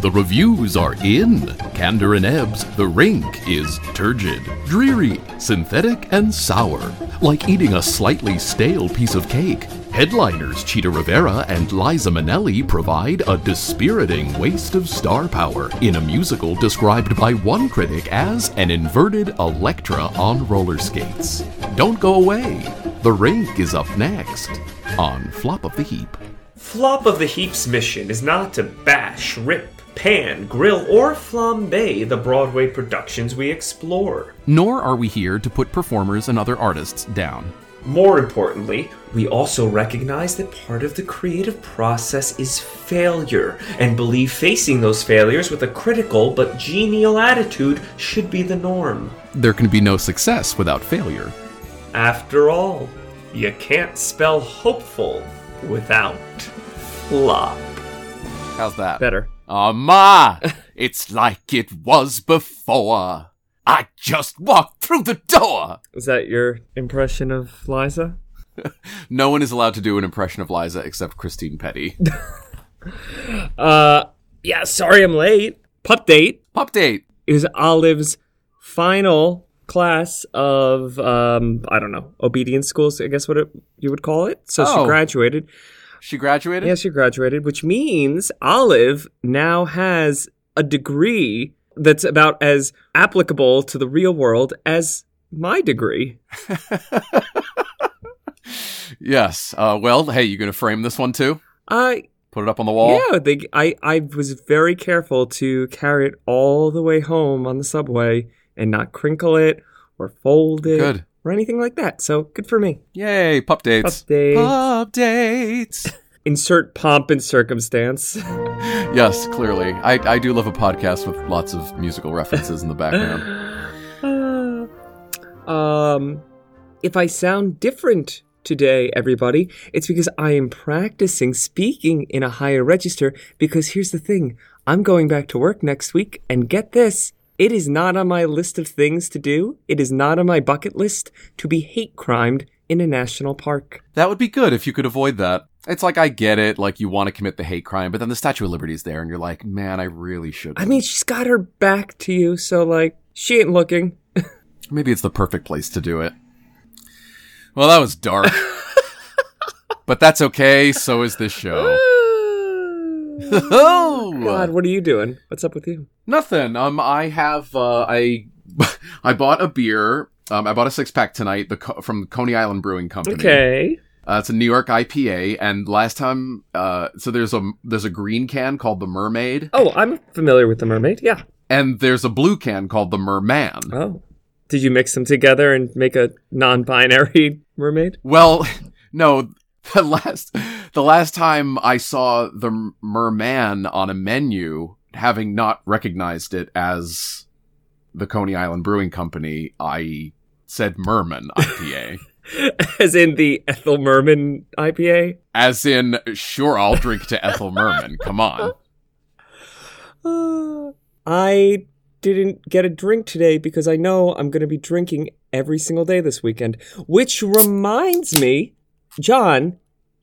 The reviews are in. Kander and Ebbs, the rink is turgid, dreary, synthetic, and sour, like eating a slightly stale piece of cake. Headliners Chita Rivera and Liza Minnelli provide a dispiriting waste of star power in a musical described by one critic as an inverted Electra on roller skates. Don't go away. The rink is up next on Flop of the Heap. Flop of the Heap's mission is not to bash, rip, pan, grill, or flambe the Broadway productions we explore. Nor are we here to put performers and other artists down. More importantly, we also recognize that part of the creative process is failure, and believe facing those failures with a critical but genial attitude should be the norm. There can be no success without failure. After all, you can't spell hopeful without flop. How's that? Better. Oh, ma! it's like it was before. I just walked through the door. Is that your impression of Liza? No one is allowed to do an impression of Liza except Christine Pedi. Uh, yeah, sorry I'm late. Pup date. Pup date. It was Olive's final class of, um, I don't know, obedience schools, I guess what it, you would call it. So she Oh. graduated. She graduated? Yes, she graduated, which means Olive now has a degree that's about as applicable to the real world as my degree. Yes. Uh, well, hey, you gonna frame this one too? I Put it up on the wall? yeah, they, I I was very careful to carry it all the way home on the subway and not crinkle it or fold it Good. Or anything like that. So good for me. Yay, pup dates. Pup dates. Pup dates. Insert pomp and circumstance. yes, clearly. I, I do love a podcast with lots of musical references in the background. um, if I sound different today, everybody, it's because I am practicing speaking in a higher register. Because here's the thing I'm going back to work next week, and get this. It is not on my list of things to do. It is not on my bucket list to be hate crimed in a national park. That would be good if you could avoid that. It's like I get it, like you want to commit the hate crime, but then the Statue of Liberty's there, and you're like, man, I really should. I mean, she's got her back to you, so like, she ain't looking. maybe it's the perfect place to do it. Well, that was dark, but that's okay. So is this show. oh God, what are you doing? What's up with you? Nothing. Um, I have uh, I I bought a beer. Um, I bought a six pack tonight. The Co- from Coney Island Brewing Company. Okay. Uh, it's a New York IPA, and last time, uh, so there's a there's a green can called the Mermaid, Oh, I'm familiar with the mermaid. Yeah. and there's a blue can called the Merman. Oh. Did you mix them together and make a non-binary mermaid? Well, no, the last the last time I saw the Merman on a menu, having not recognized it as the Coney Island Brewing Company, I said Merman IPA. As in the Ethel Merman IPA? As in, sure, I'll drink to Ethel Merman. Come on. Uh, I didn't get a drink today because I know I'm going to be drinking every single day this weekend. Which reminds me, John,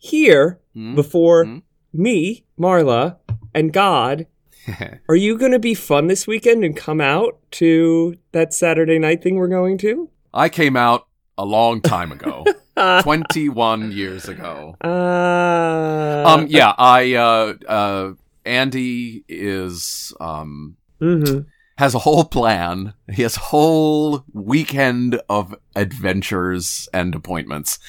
here Hmm? before Hmm? me, Marla, and God, are you going to be fun this weekend and come out to that Saturday night thing we're going to? I came out a long time ago. 21 years ago. Uh, Um, yeah, I, uh, uh, Andy is, um, mhm. has a whole plan. He has a whole weekend of adventures and appointments.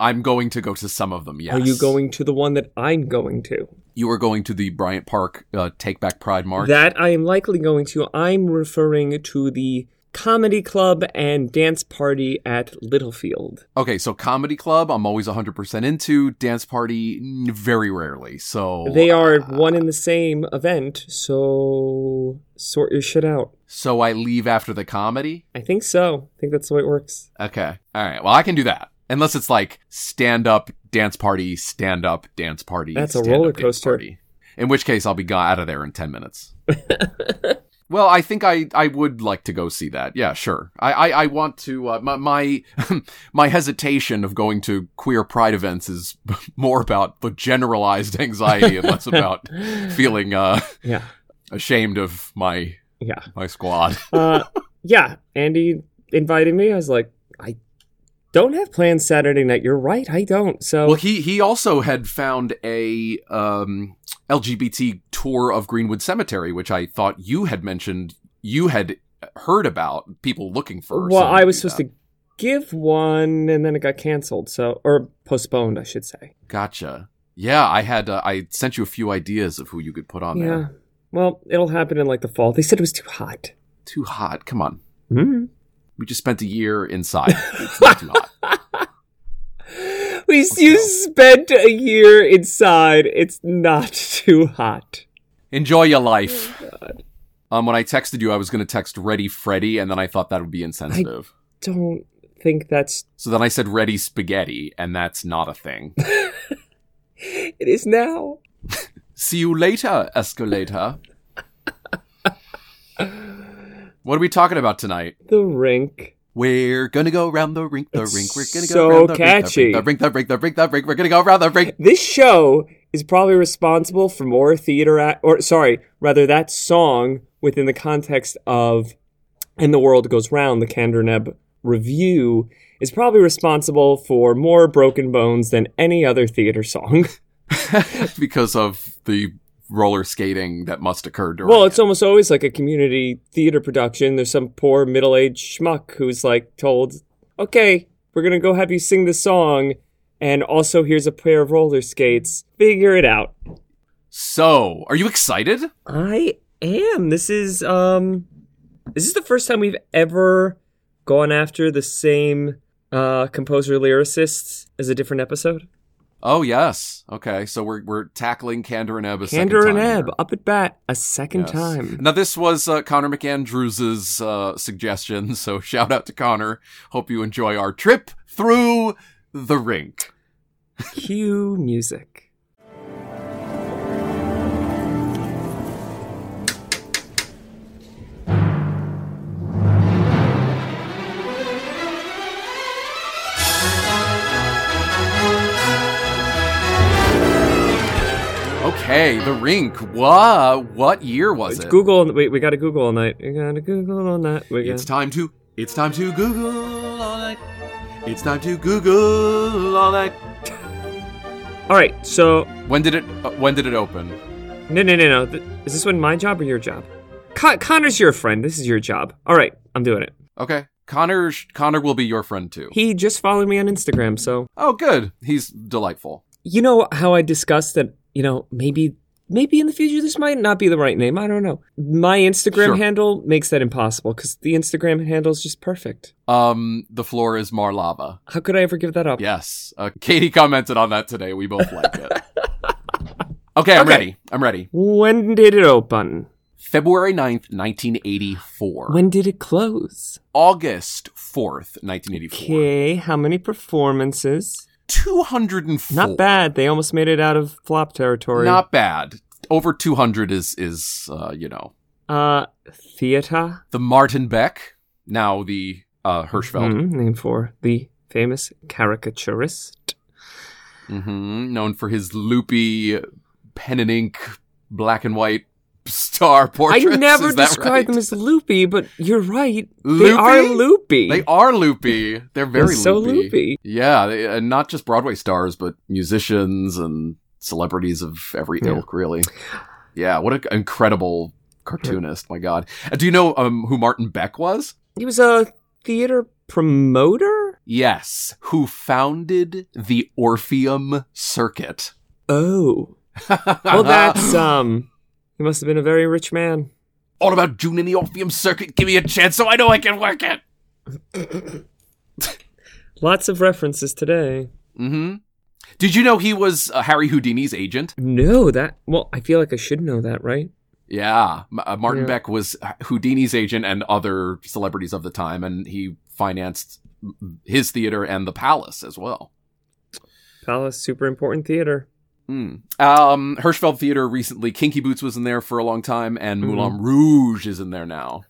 I'm going to go to some of them, yes. Are you going to the one that I'm going to? You are going to the Bryant Park, uh, Take Back Pride March? That I am likely going to. I'm referring to the comedy club and dance party at Littlefield. okay, so Comedy Club, I'm always 100% into. Dance Party, very rarely. So. They are one in the same event, so sort your shit out. So I leave after the comedy? I think so. I think that's the way it works. Okay. All right. Well, I can do that. Unless it's like stand up dance party, stand up dance party. That's a roller coaster. party. In which case, I'll be go- out of there in ten minutes. well, I think I I would like to go see that. Yeah, sure. I I, I want to. Uh, my my my hesitation of going to queer pride events is more about the generalized anxiety and less about feeling uh Yeah. ashamed of my Yeah. my squad. Uh, yeah. Andy invited me. I was like, don't have plans Saturday night. You're right. I don't. So Well, he he also had found a um, LGBT tour of Greenwood Cemetery, which I thought you had mentioned. You had heard about people looking for. well, I was supposed that. to give one, and then it got canceled. So or postponed, I should say. Gotcha. Yeah, I had. Uh, I sent you a few ideas of who you could put on yeah. there. Well, it'll happen in like the fall. They said it was too hot. Too hot. Come on. Mm. We just spent a year inside. It's not too hot. We you spent a year inside. It's not too hot. Enjoy your life. Oh, Um, when I texted you, I was going to text Ready Freddy, and then I thought that would be insensitive. I Don't think that's So then I said Ready Spaghetti, and that's not a thing. it is now. See you later, escalator. What are we talking about tonight? The rink. We're gonna go around the rink, the It's rink. We're gonna go so around the catchy. rink, the rink, the rink, the rink, the rink. We're gonna go around the rink. This show is probably responsible for more theater act, or sorry, rather that song within the context of "And the World Goes Round," the Kander review is probably responsible for more broken bones than any other theater song. because of the roller skating that must occur during. well, it. it's almost always like a community theater production. There's some poor middle-aged schmuck who's like told, "Okay, we're gonna go have you sing the song." And also, here's a pair of roller skates. Figure it out. so. Are you excited? I am. This is um this is the first time we've ever gone after the same uh composer lyricist as a different episode. Oh yes. Okay, so we're we're tackling Kander and Ebb a Kander and Ebb here. up at bat a second Yes. time. Now this was uh, Connor McAndrews's uh, suggestion, so shout out to Connor. Hope you enjoy our trip through the rink. Cue music. Okay, the rink. What? What year was It's it? Google. Wait, we got to Google all night. We got to Google all night. We It's got. time to. It's time to Google all night. It's time to Google all night. All right. So When did it? Uh, when did it open? no, no, no, no. Is this one my job or your job? Con- Connor's your friend. This is your job. All right, I'm doing it. Okay, Connor. Connor will be your friend too. He just followed me on Instagram, so Oh, good. He's delightful. you know how I discussed that, you know, maybe maybe in the future this might not be the right name. I don't know. My Instagram Sure. handle makes that impossible because the Instagram handle is just perfect. Um, the floor is more lava. How could I ever give that up? Yes. Uh, Katie commented on that today. We both like it. Okay, I'm Okay. ready. I'm ready. When did it open? February 9th, 1984. When did it close? August 4th, 1984. Okay, how many performances? 204. Not bad. They almost made it out of flop territory. Not bad. Over 200 is, is uh, you know, uh theater. the Martin Beck, now the uh, Hirschfeld, Mhm, named for the famous caricaturist. hmm known for his loopy pen and ink, black and white star portraits. I never described right? them as loopy, but you're right. They are loopy. They are loopy. They're very They're so loopy. loopy. Yeah, they, and not just Broadway stars, but musicians and celebrities of every Yeah. ilk, really. Yeah, what an incredible cartoonist! My God, Uh, do you know um, who Martin Beck was? He was a theater promoter. Yes, who founded the Orpheum Circuit. Oh, well, that's um. He must have been a very rich man. all about June in the Orpheum Circuit. Give me a chance so I know I can work it. Lots of references today. Mm-hmm. Did you know he was uh, Harry Houdini's agent? No, that. Well, I feel like I should know that, right? Yeah, uh, Martin Yeah. Beck was Houdini's agent and other celebrities of the time, and he financed his theater and the Palace as well. Palace, super important theater. Mm. Um, Hirschfeld Theater recently, Kinky Boots was in there for a long time, and Mhm. Moulin Rouge is in there now.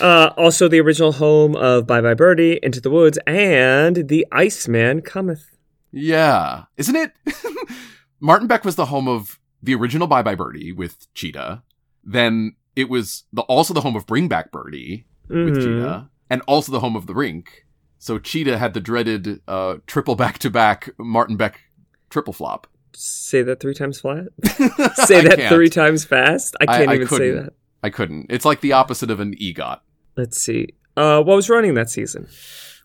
Uh, also, the original home of Bye Bye Birdie, Into the Woods, and The Iceman Cometh. Yeah, isn't it? Martin Beck was the home of the original Bye Bye Birdie with Chita, then it was the also the home of Bring Back Birdie with Mhm. Chita, and also the home of the rink. So Chita had the dreaded uh, triple back to back Martin Beck triple flop. Say that three times flat. Say that can't. three times fast. I I- can't I even say couldn't. that. I couldn't. It's like the opposite of an EGOT. Let's see. Uh, what was running that season?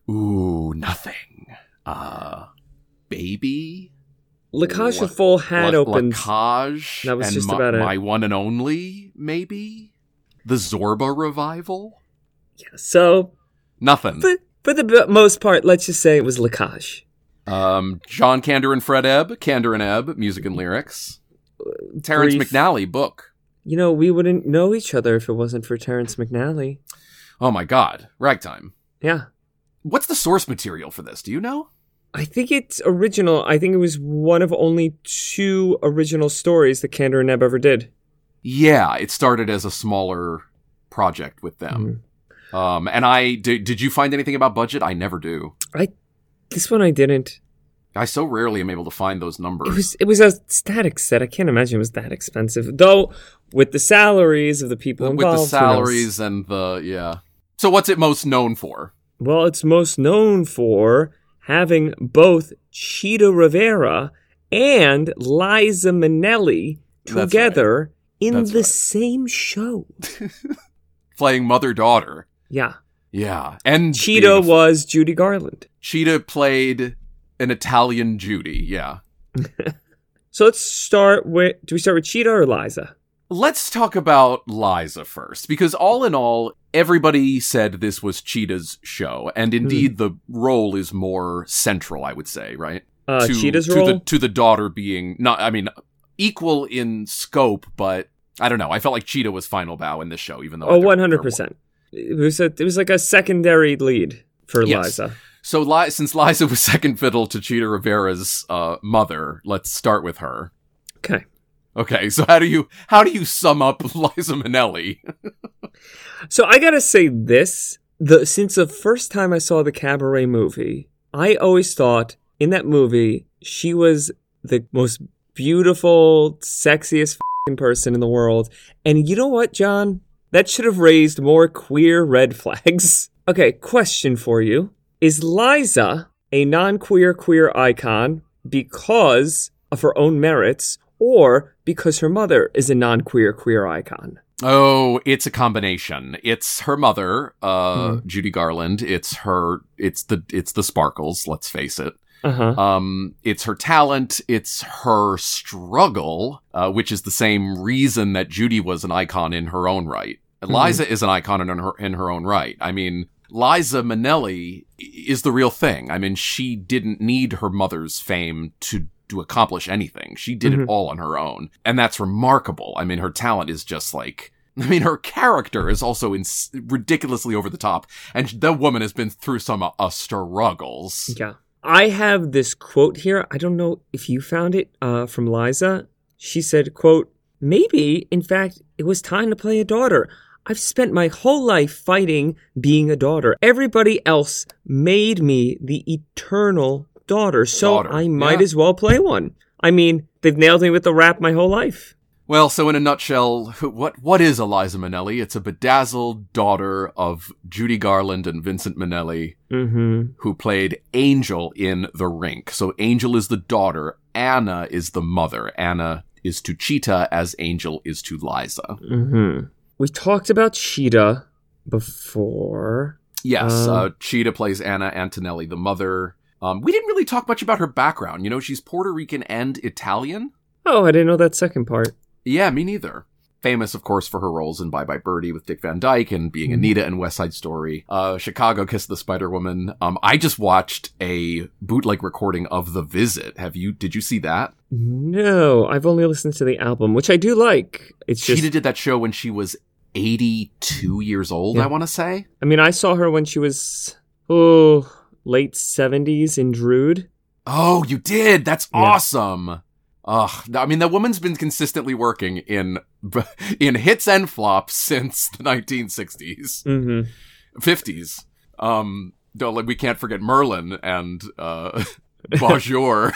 Ooh, nothing. Uh, baby. La Cage La- Full had La- opened. La Cage That was just my, about it. my one and only, maybe the Zorba revival. Yeah. So, Nothing. for, for the most part, let's just say it was La Cage. Um, John Kander and Fred Ebb, Kander and Ebb, music and lyrics. Terrence brief- McNally, book. You know, we wouldn't know each other if it wasn't for Terrence McNally. Oh my God, ragtime. Yeah. What's the source material for this? Do you know? I think it's original. I think it was one of only two original stories that Kander and Ebb ever did. Yeah, it started as a smaller project with them. Mm-hmm. Um, and I did. Did you find anything about budget? I never do. This one I didn't. I so rarely am able to find those numbers. It was it was a static set. I can't imagine it was that expensive. Though with the salaries of the people with involved, the salaries and the yeah. So what's it most known for? Well, it's most known for having both Chita Rivera and Liza Minnelli together in That's the right. same show. Playing mother daughter. Yeah. Yeah, and Chita was Judy Garland. Chita played an Italian Judy. Yeah. So let's start with do we start with Chita or Liza? Let's talk about Liza first, because all in all, everybody said this was Chita's show, and indeed the role is more central, I would say, right? Uh, to, Chita's to role? the to the daughter being not, I mean, equal in scope, but I don't know. I felt like Chita was final bow in this show, even though oh, one hundred percent. It was a it was like a secondary lead for Yes. Liza. So, Li- since Liza was second fiddle to Chita Rivera's uh, mother, let's start with her. Okay. Okay, so how do you how do you sum up Liza Minnelli? So I gotta say this: the since the first time I saw the Cabaret movie, I always thought in that movie she was the most beautiful, sexiest fing person in the world. And you know what, John? That should have raised more queer red flags. Okay, question for you: Is Liza a non-queer queer icon because of her own merits, or because her mother is a non-queer queer icon? Oh, it's a combination. It's her mother, uh, Hmm. Judy Garland. It's her. It's the it's the sparkles. Let's face it. Uh huh. Um, it's her talent. It's her struggle, uh, which is the same reason that Judy was an icon in her own right. Liza is an icon in her in her own right. I mean, Liza Minnelli is the real thing. I mean, she didn't need her mother's fame to to accomplish anything. She did Mhm. it all on her own, and that's remarkable. I mean, her talent is just like. I mean, her character is also ins- ridiculously over the top, and the woman has been through some uh, struggles. Yeah. I have this quote here. I don't know if you found it uh, from Liza. She said, quote, Maybe, in fact, it was time to play a daughter. I've spent my whole life fighting being a daughter. Everybody else made me the eternal daughter, so Daughter, I might yeah. as well play one. I mean, they've nailed me with the rap my whole life. Well, so in a nutshell, what what is Eliza Minnelli? It's a bedazzled daughter of Judy Garland and Vincent Minnelli, Mm-hmm. who played Angel in The Rink. So Angel is the daughter, Anna is the mother. Anna is to Chita as Angel is to Liza. Mm-hmm. We talked about Chita before. Yes, Uh. uh, Chita plays Anna Antonelli, the mother. Um, we didn't really talk much about her background. You know, she's Puerto Rican and Italian. Oh, I didn't know that second part. Yeah, me neither. Famous, of course, for her roles in Bye Bye Birdie with Dick Van Dyke and being Anita in West Side Story. Uh, Chicago Kiss the Spider Woman. Um, I just watched a bootleg recording of The Visit. Have you? Did you see that? No, I've only listened to the album, which I do like. It's just, she did that show when she was 82 years old. Yeah. I want to say. I mean, I saw her when she was oh late seventies in Drood. Oh, you did. That's Yeah. awesome. Ugh, I mean, the woman's been consistently working in in hits and flops since the 1960s. Mm-hmm. 50s. Um, don't, like, we can't forget Merlin and uh, Bajour.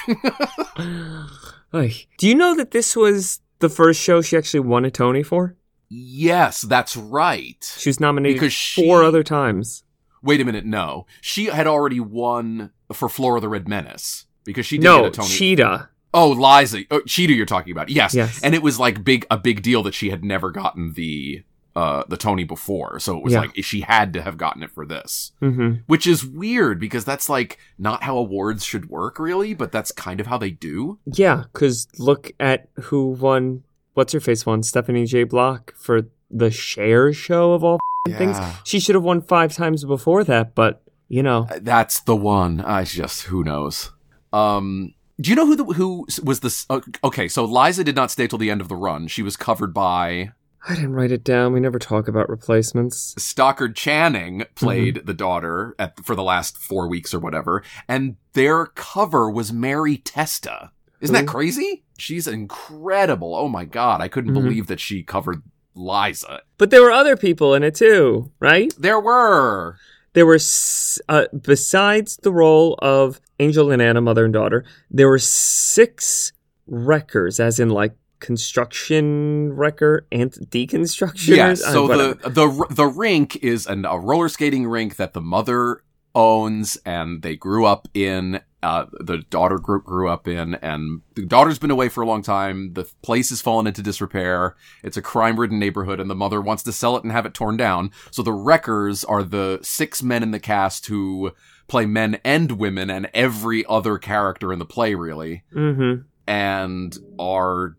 Do you know that this was the first show she actually won a Tony for? Yes, that's right. She was nominated Because she- four other times. Wait a minute, no. She had already won for Flora the Red Menace because she did No, get a Tony. Chita. Oh, Liza, oh, Chita, you're talking about. Yes. Yes. and it was like big a big deal that she had never gotten the uh the Tony before, so it was Yeah. like she had to have gotten it for this, hmm which is weird because that's like not how awards should work, really, but that's kind of how they do. Yeah, because look at who won. What's her face won? Stephanie J. Block for the Cher show of all f***ing things. She should have won five times before that, but you know, That's the one. I just who knows. Um, do you know who the who was this? Uh, okay, so Liza did not stay till the end of the run. She was covered by I didn't write it down. We never talk about replacements. Stockard Channing played the daughter at for the last four weeks or whatever, and their cover was Mary Testa. Isn't that crazy? She's incredible. Oh my god, I couldn't Mhm. believe that she covered Liza. But there were other people in it too, right? There were. There were, uh, besides the role of Angel and Anna, mother and daughter, there were six wreckers, as in like construction wrecker and deconstruction. Yes. Uh, So the the the rink is an, a roller skating rink that the mother owns, and they grew up in. Uh, the daughter group grew up in, and the daughter's been away for a long time. The place has fallen into disrepair. It's a crime-ridden neighborhood, and the mother wants to sell it and have it torn down. So the wreckers are the six men in the cast who play men and women, and every other character in the play, really Mhm. and are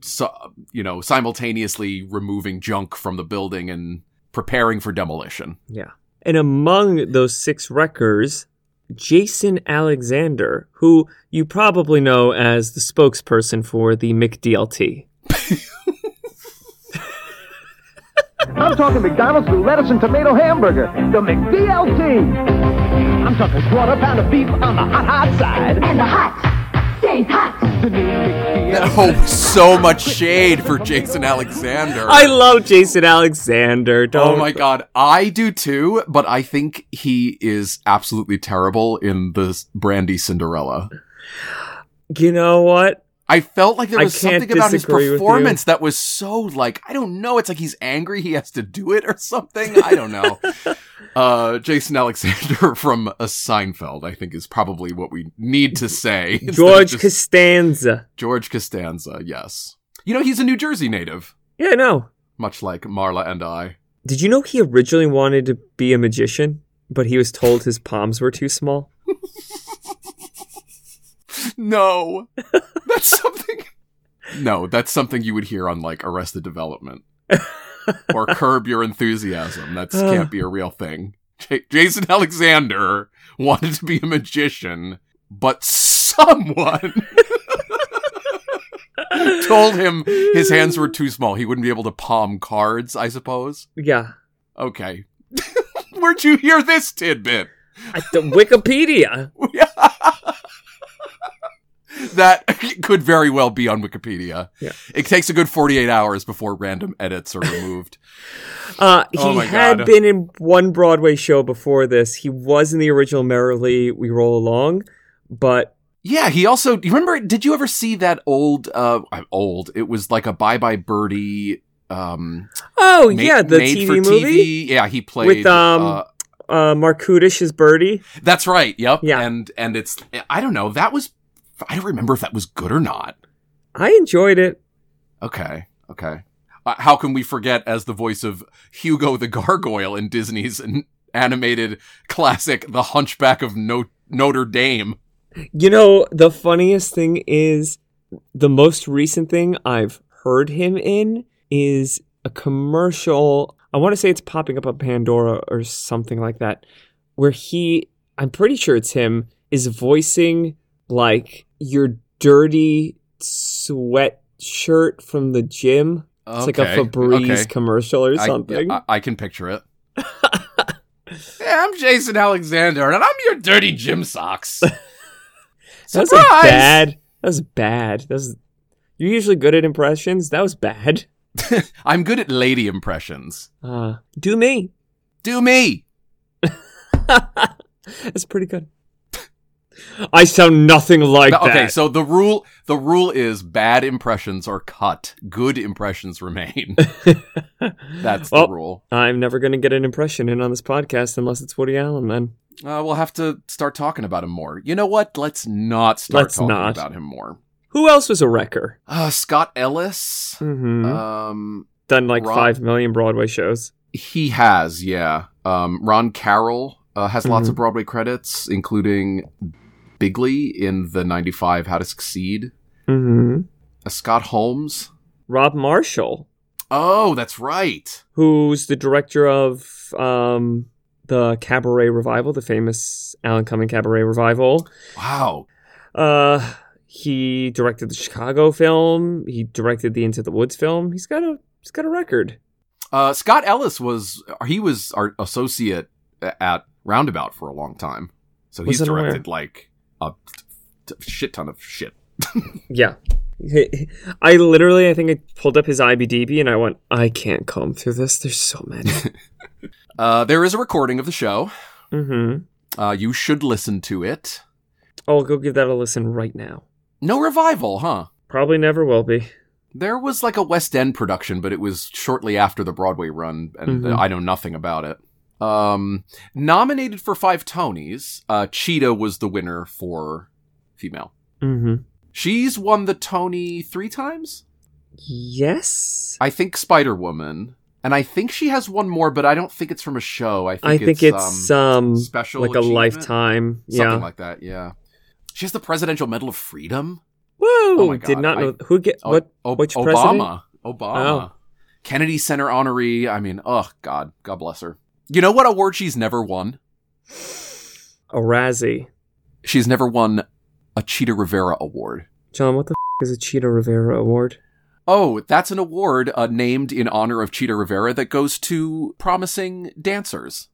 you know simultaneously removing junk from the building and preparing for demolition. Yeah. And among those six wreckers, Jason Alexander, who you probably know as the spokesperson for the McDLT. I'm talking McDonald's new lettuce and tomato hamburger, the McDLT. I'm talking quarter pound of beef on the hot, hot side. And the hot stays hot. The new McDLT. Oh, so much shade for Jason Alexander. I love Jason Alexander. Oh Don't Oh my god, I do too, but I think he is absolutely terrible in the Brandy Cinderella. You know what? I felt like there was something about his disagree with you. performance that was so like I don't know. It's like he's angry. He has to do it or something. I don't know. uh, Jason Alexander from a Seinfeld, I think, is probably what we need to say. George just- Costanza. George Costanza. Yes. You know he's a New Jersey native, Yeah, I know. much like Marla and I. Did you know he originally wanted to be a magician, but he was told his palms were too small? No, that's something. No, that's something you would hear on like Arrested Development or Curb Your Enthusiasm. That can't be a real thing. J- Jason Alexander wanted to be a magician, but someone told him his hands were too small. He wouldn't be able to palm cards, I suppose. Yeah. Okay. Where'd you hear this tidbit? At the Wikipedia. That could very well be on Wikipedia. Yeah. It takes a good 48 hours before random edits are removed. Uh, he Oh had God. been in one Broadway show before this. He was in the original Merrily We Roll Along, but yeah, he also, you remember, did you ever see that old, uh, old, it was like a Bye Bye Birdie, um, oh ma- yeah, the TV movie TV. Yeah, he played, with um uh, uh, Marc Kudisch as Birdie. that's right. Yep. Yeah. And, and it's, I don't know, that was, I don't remember if that was good or not. I enjoyed it. Okay. Okay. Uh, how can we forget as the voice of Hugo the Gargoyle in Disney's animated classic, The Hunchback of no- Notre Dame? You know, the funniest thing is the most recent thing I've heard him in is a commercial. I want to say it's popping up on Pandora or something like that, where he, I'm pretty sure it's him, is voicing like your dirty sweatshirt from the gym. It's like a Okay, Febreze okay. commercial or something. I, I can picture it. yeah, I'm Jason Alexander, and I'm your dirty gym socks. That's was bad. That was bad. That was. You're usually good at impressions. That was bad. I'm good at lady impressions. Uh, do me. Do me. That's pretty good. I sound nothing like But- that. okay, so the rule the rule is bad impressions are cut, good impressions remain. That's Well- the rule. I'm never going to get an impression in on this podcast unless it's Woody Allen. Then Uh, we'll have to start talking about him more. You know what? Let's not start Let's talking not. about him more. who else was a wrecker? Uh, Scott Ellis. hmm Um, Done like Rob- five million Broadway shows. he has, yeah. Um, Ronn Carroll uh, has lots Mhm. of Broadway credits, including Bigley in the '95 How to Succeed. hmm Uh, Scott Holmes. Rob Marshall, Oh, that's right. who's the director of um, the Cabaret Revival, the famous Alan Cumming Cabaret Revival. Wow. Uh, he directed the Chicago film. He directed the Into the Woods film. He's got a he's got a record. Uh, Scott Ellis was he was our associate at Roundabout for a long time, so he's Wasn't aware. directed like a t- shit ton of shit. Yeah. I literally, I think I pulled up his IBDB and I went, I can't comb through this. There's so many. Uh, there is a recording of the show. mm-hmm. Uh, you should listen to it. I'll go give that a listen right now. No revival, huh? Probably never will be. There was like a West End production, but it was shortly after the Broadway run, and Mhm. I know nothing about it. Um, nominated for five Tonys, uh, Chita was the winner for female. Mm-hmm. She's won the Tony three times. Yes. I think Spider Woman, and I think she has one more, but I don't think it's from a show. I think I think it's, um, special like a lifetime. something Yeah. like that. Yeah, she has the Presidential Medal of Freedom. Whoa! Oh my Did God, not I- know who get Oh, what O- which Obama, president? Obama, Oh. Kennedy Center honoree. I mean, oh God, God bless her. You know what award she's never won? A Razzie. She's never won a Chita Rivera award. John, what the f- is a Chita Rivera award? Oh, that's an award uh, named in honor of Chita Rivera that goes to promising dancers.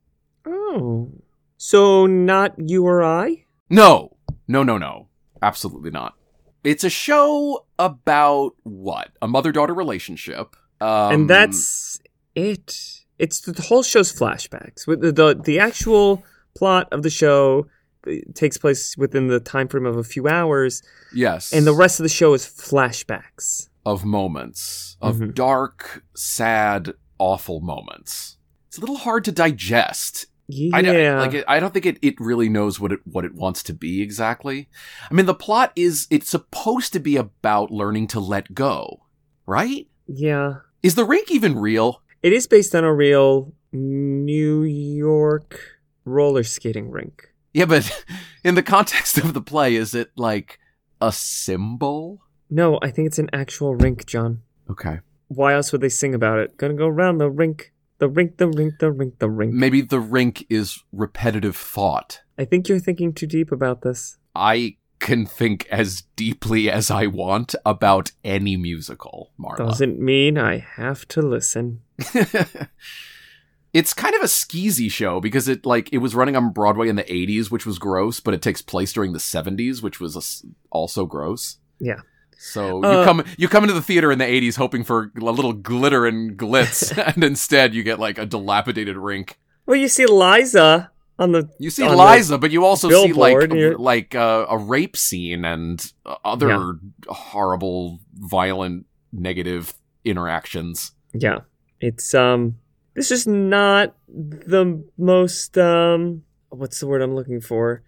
Oh. So not you or I? No, no, no, no. Absolutely not. It's a show about what? A mother daughter relationship. Um, and that's it. It's the whole show's flashbacks. With the, the the actual plot of the show uh, takes place within the time frame of a few hours, yes. and the rest of the show is flashbacks. of moments of Mhm. dark, sad, awful moments. It's a little hard to digest. Yeah, I don't, like it, I don't think it, it really knows what it what it wants to be exactly. I mean, the plot is it's supposed to be about learning to let go, right? yeah. Is the rink even real? It is based on a real New York roller skating rink. Yeah, but in the context of the play, is it like a symbol? No, I think it's an actual rink, John. Okay. Why else would they sing about it? Gonna go round the rink, the rink, the rink, the rink, the rink. Maybe the rink is repetitive thought. I think you're thinking too deep about this. I can think as deeply as I want about any musical, Marla. Doesn't mean I have to listen. it's kind of a skeezy show because it like it was running on Broadway in the 80s, which was gross, but it takes place during the 70s, which was a s also gross. Yeah. So Uh, you come you come into the theater in the 80s hoping for a little glitter and glitz, and instead you get like a dilapidated rink. Well, you see Liza on the. You see Liza, but you also see like billboard, like uh, a rape scene and uh, other horrible, violent, negative interactions. Yeah, it's um. This is not the most um. What's the word I'm looking for?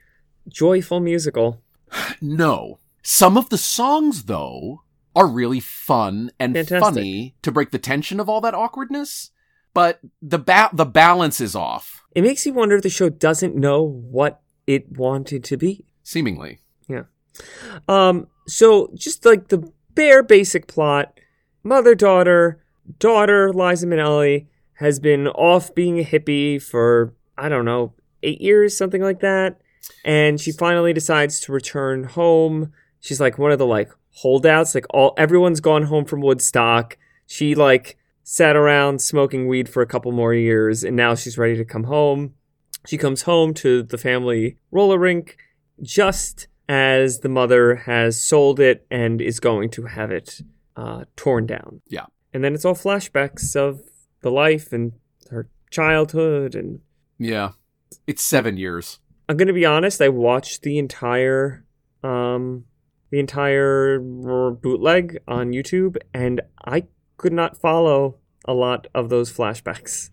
Joyful musical. No. Some of the songs, though, are really fun and Fantastic. funny to break the tension of all that awkwardness. But the ba- the balance is off, It makes you wonder if the show doesn't know what it wanted to be. seemingly. Yeah. Um, so just like the bare basic plot, mother daughter, daughter Liza Minnelli has been off being a hippie for I don't know eight years, something like that, and she finally decides to return home. She's like one of the like holdouts, like all everyone's gone home from Woodstock. She like sat around smoking weed for a couple more years, and now she's ready to come home. She comes home to the family roller rink just as the mother has sold it and is going to have it uh, torn down. Yeah. And then it's all flashbacks of the life and her childhood and Yeah. It's seven years. I'm gonna be honest. I watched the entire, um, the entire bootleg on YouTube, and I could not follow a lot of those flashbacks.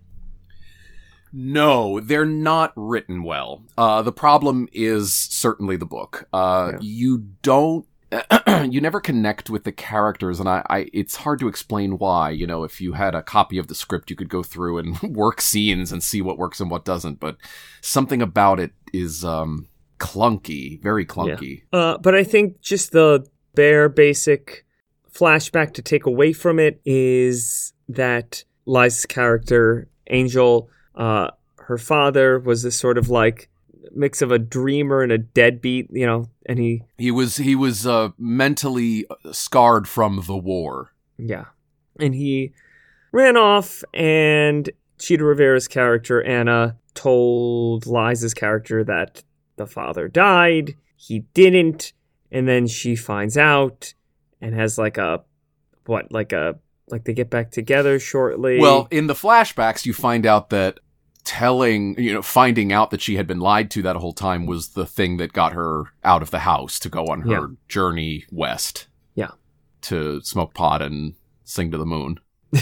No, they're not written well. Uh, the problem is certainly the book. Uh, Yeah. you don't, you never connect with the characters, and I, I, it's hard to explain why. You know, if you had a copy of the script, you could go through and work scenes and see what works and what doesn't, but something about it is, um, clunky, very clunky. Uh, but I think just the bare basic flashback to take away from it is that Liza's character, Angel, uh, her father was this sort of like mix of a dreamer and a deadbeat, you know, and he, He was, he was, uh, mentally scarred from the war. yeah, and he ran off and Chita Rivera's character, Anna, told Liza's character that the father died. He didn't. And then she finds out and has like a, what, like a, like they get back together shortly. Well, in the flashbacks, you find out that telling, you know, finding out that she had been lied to that whole time was the thing that got her out of the house to go on her Yeah. journey west. Yeah. To smoke pot and sing to the moon.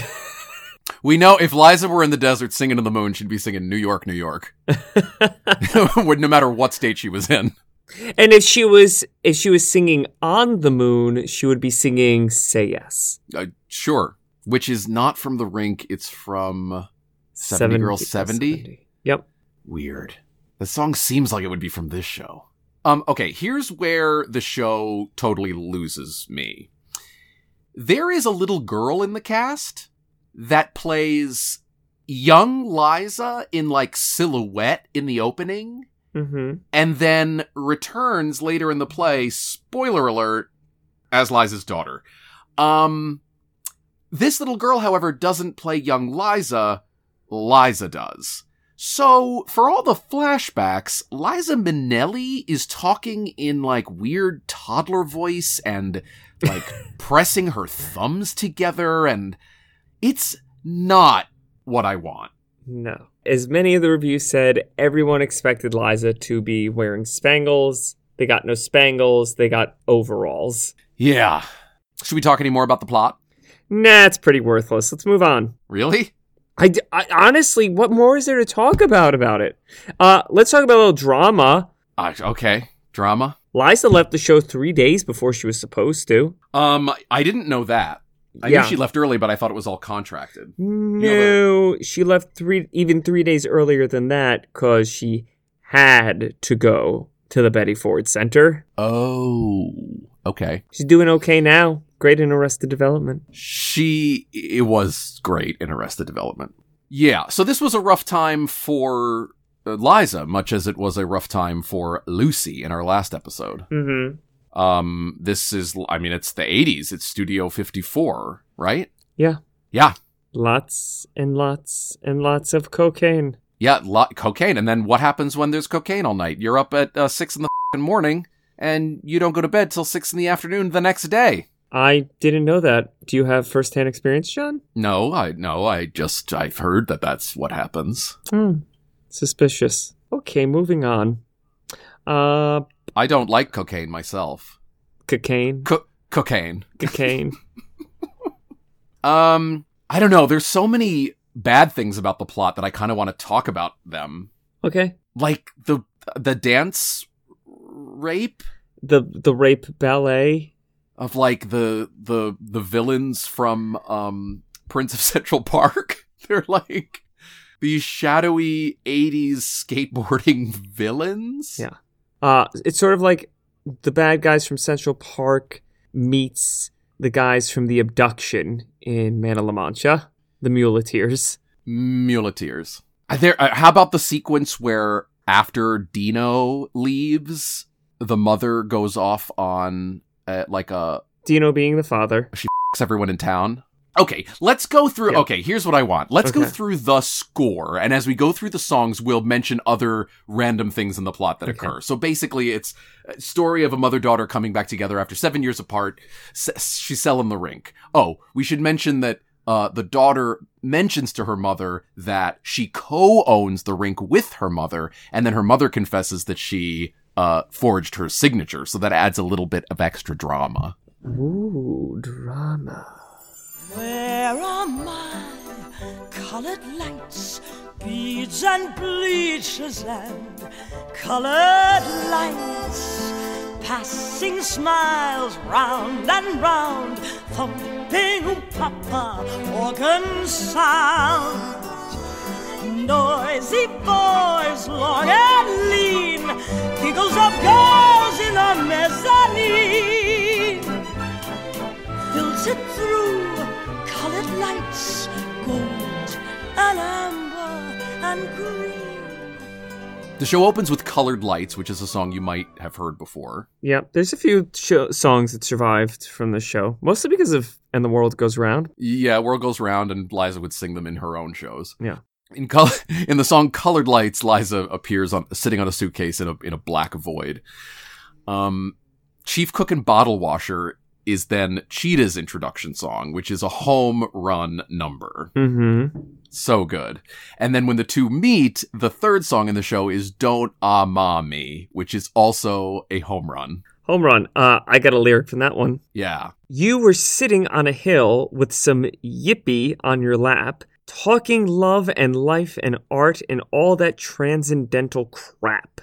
we know if Liza were in the desert singing to the moon, she'd be singing New York, New York. no matter what state she was in. and if she was, if she was singing on the moon, she would be singing "Say Yes." Uh, sure. Which is not from the rink, it's from 70 Girls 70? Yep. Weird. The song seems like it would be from this show. Um, okay, here's where the show totally loses me. There is a little girl in the cast that plays young Liza in like silhouette in the opening Mm-hmm. and then returns later in the play, spoiler alert, as Liza's daughter. Um, this little girl, however, doesn't play young Liza. Liza does. So, for all the flashbacks, Liza Minnelli is talking in like weird toddler voice and like pressing her thumbs together, and it's not what I want. No. As many of the reviews said, everyone expected Liza to be wearing spangles. They got no spangles. They got overalls. Yeah. Should we talk any more about the plot? Nah, it's pretty worthless. Let's move on. Really? I, I- honestly, what more is there to talk about about it? Uh, let's talk about a little drama. Uh, okay. Drama. Liza left the show three days before she was supposed to. Um, I didn't know that. I Yeah. knew she left early, but I thought it was all contracted. No, she left three, even three days earlier than that, because she had to go to the Betty Ford Center. Oh, okay. She's doing okay now. Great in Arrested Development. She, it was great in Arrested Development. Yeah, so this was a rough time for uh, Liza, much as it was a rough time for Lucy in our last episode. Mm-hmm. Um, this is, I mean, it's the 80s. It's Studio 54, right? Yeah. Yeah. Lots and lots and lots of cocaine. Yeah, lot, cocaine. And then what happens when there's cocaine all night? You're up at uh, 6 in the morning, and you don't go to bed till 6 in the afternoon the next day. I didn't know that. Do you have firsthand experience, John? No, I no, I just I've heard that that's what happens. Hmm. Suspicious. Okay, moving on. Uh, I don't like cocaine myself. cocaine. Co- cocaine. Cocaine. Um, I don't know. There's so many bad things about the plot that I kind of want to talk about them. okay. Like the the dance rape The the rape ballet. Of like the the the villains from um Prince of Central Park. They're like these shadowy 80s skateboarding villains. Yeah. Uh, it's sort of like the bad guys from Central Park meets the guys from the abduction in Man of La Mancha, the muleteers. Muleteers. There, uh, how about the sequence where after Dino leaves, the mother goes off on uh, like a Dino being the father. She f***s everyone in town? Okay, let's go through. Yeah. Okay, here's what I want. Let's go through the score, and as we go through the songs, we'll mention other random things in the plot that Okay. occur. So basically, it's a story of a mother daughter coming back together after seven years apart. S- she's selling the rink. Oh, we should mention that uh, the daughter mentions to her mother that she co-owns the rink with her mother, and then her mother confesses that she uh, forged her signature. So that adds a little bit of extra drama. Ooh, drama. Where are my colored lights, beads and bleachers and colored lights? Passing smiles round and round, thumping papa organ sound. Noisy boys, long and lean, giggles of girls in a mezzanine filtered through colored lights, gold and amber and green. The show opens with Colored Lights, which is a song you might have heard before. Yeah, there's a few sho songs that survived from the show, mostly because of "And the World Goes Round." Yeah, World Goes Round, and Liza would sing them in her own shows. Yeah. In col- in the song "Colored Lights," Liza appears on sitting on a suitcase in a in a black void. Um, Chief Cook and Bottle Washer is then Chita's introduction song, which is a home run number. Mm-hmm. So good. And then when the two meet, the third song in the show is Don't Ah Ma Me, which is also a home run. Home run. Uh, I got a lyric from that one. Yeah. You were sitting on a hill with some yippee on your lap, talking love and life and art and all that transcendental crap.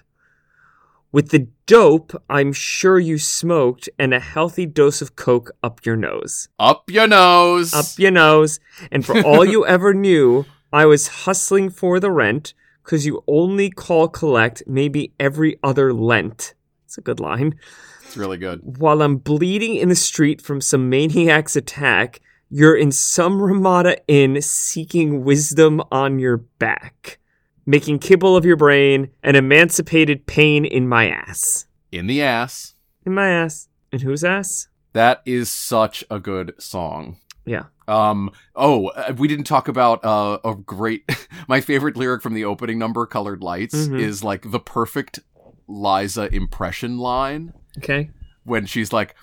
With the dope, I'm sure you smoked and a healthy dose of coke up your nose. Up your nose. Up your nose. And for all you ever knew, I was hustling for the rent because you only call collect maybe every other Lent. It's a good line. It's really good. While I'm bleeding in the street from some maniac's attack, you're in some Ramada Inn seeking wisdom on your back, making kibble of your brain and emancipated pain in my ass. In the ass. In my ass. In whose ass? That is such a good song. Yeah. Um. Oh, uh, we didn't talk about uh, a great. my favorite lyric from the opening number, "Colored Lights," Mhm. is like the perfect Liza impression line Okay. when she's like,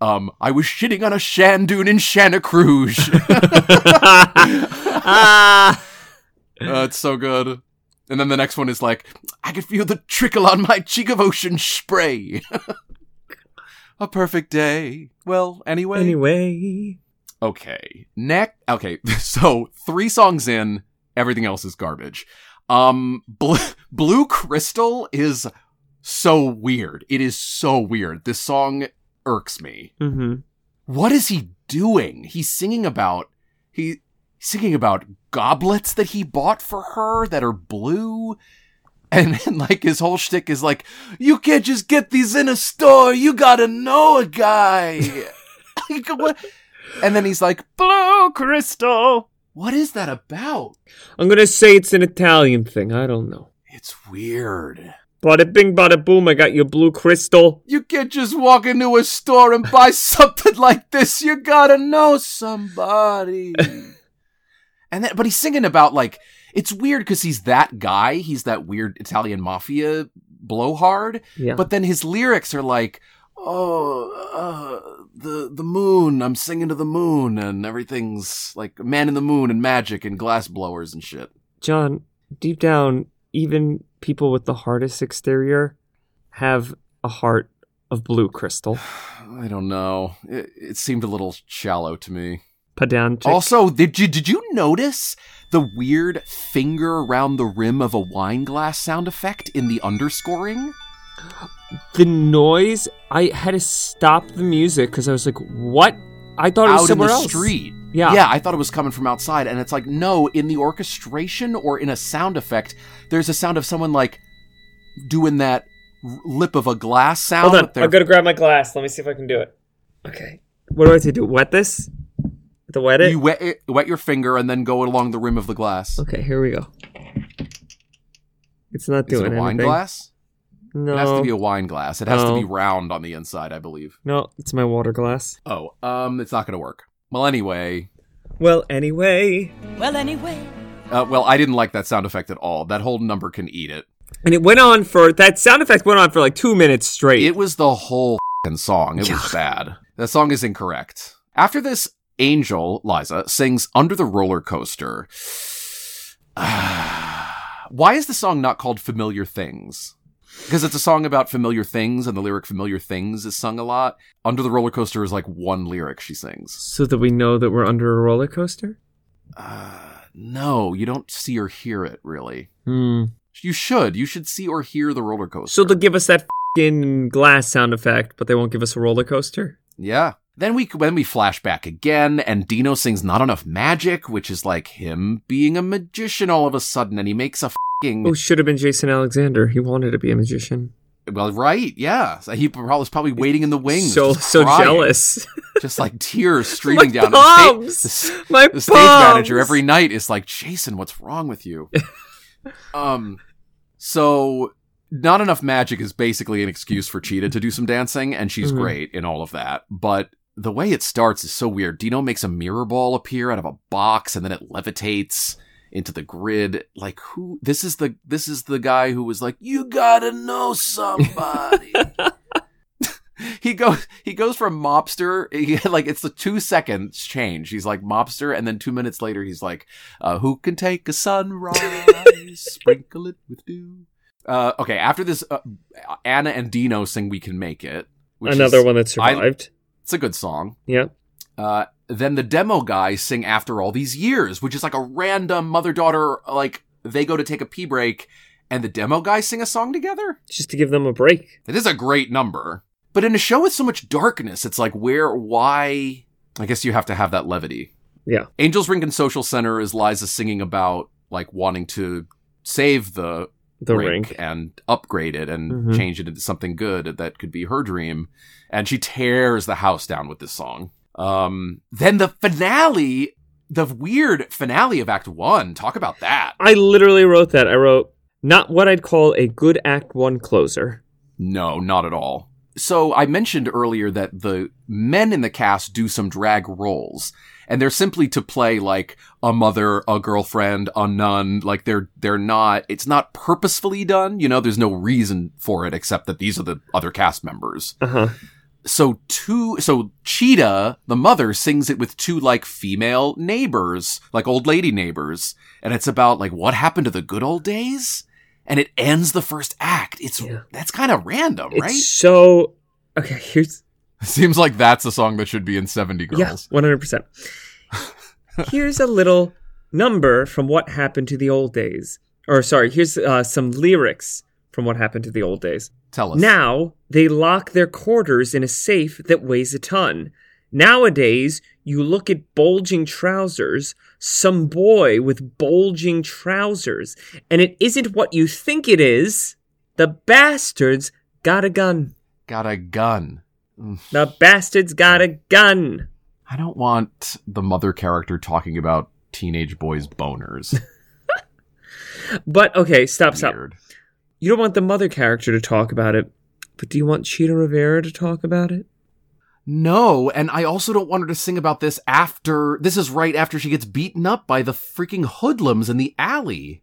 "Um, I was shitting on a shandoon in Shanna Cruz." ah! Uh, it's so good. And then the next one is like, I can feel the trickle on my cheek of ocean spray. a perfect day. Well, anyway. Anyway. Okay. Next. Okay. So three songs in, everything else is garbage. Um, Bl- Blue Crystal is so weird. It is so weird. This song irks me. Mm-hmm. What is he doing? He's singing about he he's singing about goblets that he bought for her that are blue. And then like his whole shtick is like, you can't just get these in a store. You gotta know a guy. Like, what- and then he's like, blue crystal. What is that about? I'm gonna say it's an Italian thing. I don't know. It's weird. Bada bing, bada boom. I got your blue crystal. You can't just walk into a store and buy something like this. You gotta know somebody. and then, but he's singing about like it's weird because he's that guy. He's that weird Italian mafia blowhard. Yeah. But then his lyrics are like, "Oh, uh, the the moon. I'm singing to the moon, and everything's like man in the moon and magic and glass blowers and shit." John, deep down, even people with the hardest exterior have a heart of blue crystal. I don't know. It, it seemed a little shallow to me. Pedantic. Also, did you did you notice the weird finger around the rim of a wine glass sound effect in the underscoring? the noise, I had to stop the music because I was like, what? I thought it was Out in somewhere the else. street. Yeah. Yeah, I thought it was coming from outside, and it's like, no, in the orchestration or in a sound effect, there's a sound of someone like doing that lip of a glass sound. Hold on. their- I'm going to grab my glass. Let me see if I can do it. Okay. What do I have to do? Wet this? To wet it? you wet, it, wet your finger and then go along the rim of the glass. Okay, here we go. It's not doing Is it a wine glass? No. It has to be a wine glass. It has to be round on the inside, I believe. no, it's my water glass. Oh, um, it's not going to work. Well, anyway, Well, anyway. Well, anyway, Uh, well, I didn't like that sound effect at all. That whole number can eat it. And it went on for that sound effect went on for like two minutes straight. It was the whole fing song. It was bad. That song is incorrect. After this, Angel, Liza, sings Under the Roller Coaster. Why is the song not called Familiar Things? Because it's a song about familiar things, and the lyric familiar things is sung a lot. Under the Roller Coaster is like one lyric she sings. So that we know that we're under a roller coaster? Uh, no, you don't see or hear it, really. Hmm. You should. You should see or hear the roller coaster. So they'll give us that fing glass sound effect, but they won't give us a roller coaster? Yeah. Then we when we flash back again, and Dino sings "Not Enough Magic," which is like him being a magician all of a sudden, and he makes a fucking Oh, should have been Jason Alexander. He wanted to be a magician. well, right? Yeah, so he probably was probably waiting in the wings, so so crying, jealous. just like tears streaming down. palms! The, sta- the, My the stage manager every night is like, Jason, what's wrong with you? um, so not enough magic is basically an excuse for Chita to do some dancing, and she's Mhm. great in all of that. But the way it starts is so weird. Dino makes a mirror ball appear out of a box, and then it levitates into the grid. Like who? This is the this is the guy who was like, you gotta know somebody. he goes he goes from mobster he- like it's the two seconds change he's like mobster and then two minutes later he's like uh, who can take a sunrise sprinkle it with dew uh, okay after this uh, anna and dino sing we can make it which Another is- one that survived. It's a good song yeah. uh, then the demo guys sing after all these years which is like a random mother daughter like they go to take a pee break and the demo guys sing a song together Just to give them a break. it is a great number. But in a show with so much darkness, it's like where, why? I guess you have to have that levity. Yeah. Angels Rink and Social Center is Liza singing about like wanting to save the, The rink, rink. and upgrade it and Mhm. change it into something good that could be her dream. And she tears the house down with this song. Um, then the finale, the weird finale of Act One. Talk about that. I literally wrote that. I wrote not what I'd call a good Act One closer. No, not at all. So I mentioned earlier that the men in the cast do some drag roles. And they're simply to play like a mother, a girlfriend, a nun. Like they're, they're not, it's not purposefully done. You know, there's no reason for it except that these are the other cast members. Uh huh. So two, so Chita, the mother, sings it with two like female neighbors, like old lady neighbors. And it's about like what happened to the good old days. And it ends the first act. It's, Yeah. that's kind of random, It's right? so okay. Here's Seems like that's a song that should be in 70 Girls. yeah, Girls. one hundred percent. Here's a little number from what happened to the old days. Or sorry, here's uh, some lyrics from what happened to the old days. Tell us. Now they lock their quarters in a safe that weighs a ton. Nowadays, you look at bulging trousers, some boy with bulging trousers, and it isn't what you think it is. The bastards got a gun. Got a gun. The bastard's got a gun. I don't want the mother character talking about teenage boys' boners. But okay, stop, stop. Weird. You don't want the mother character to talk about it, but do you want Chita Rivera to talk about it? No, and I also don't want her to sing about this after. This is right after she gets beaten up by the freaking hoodlums in the alley.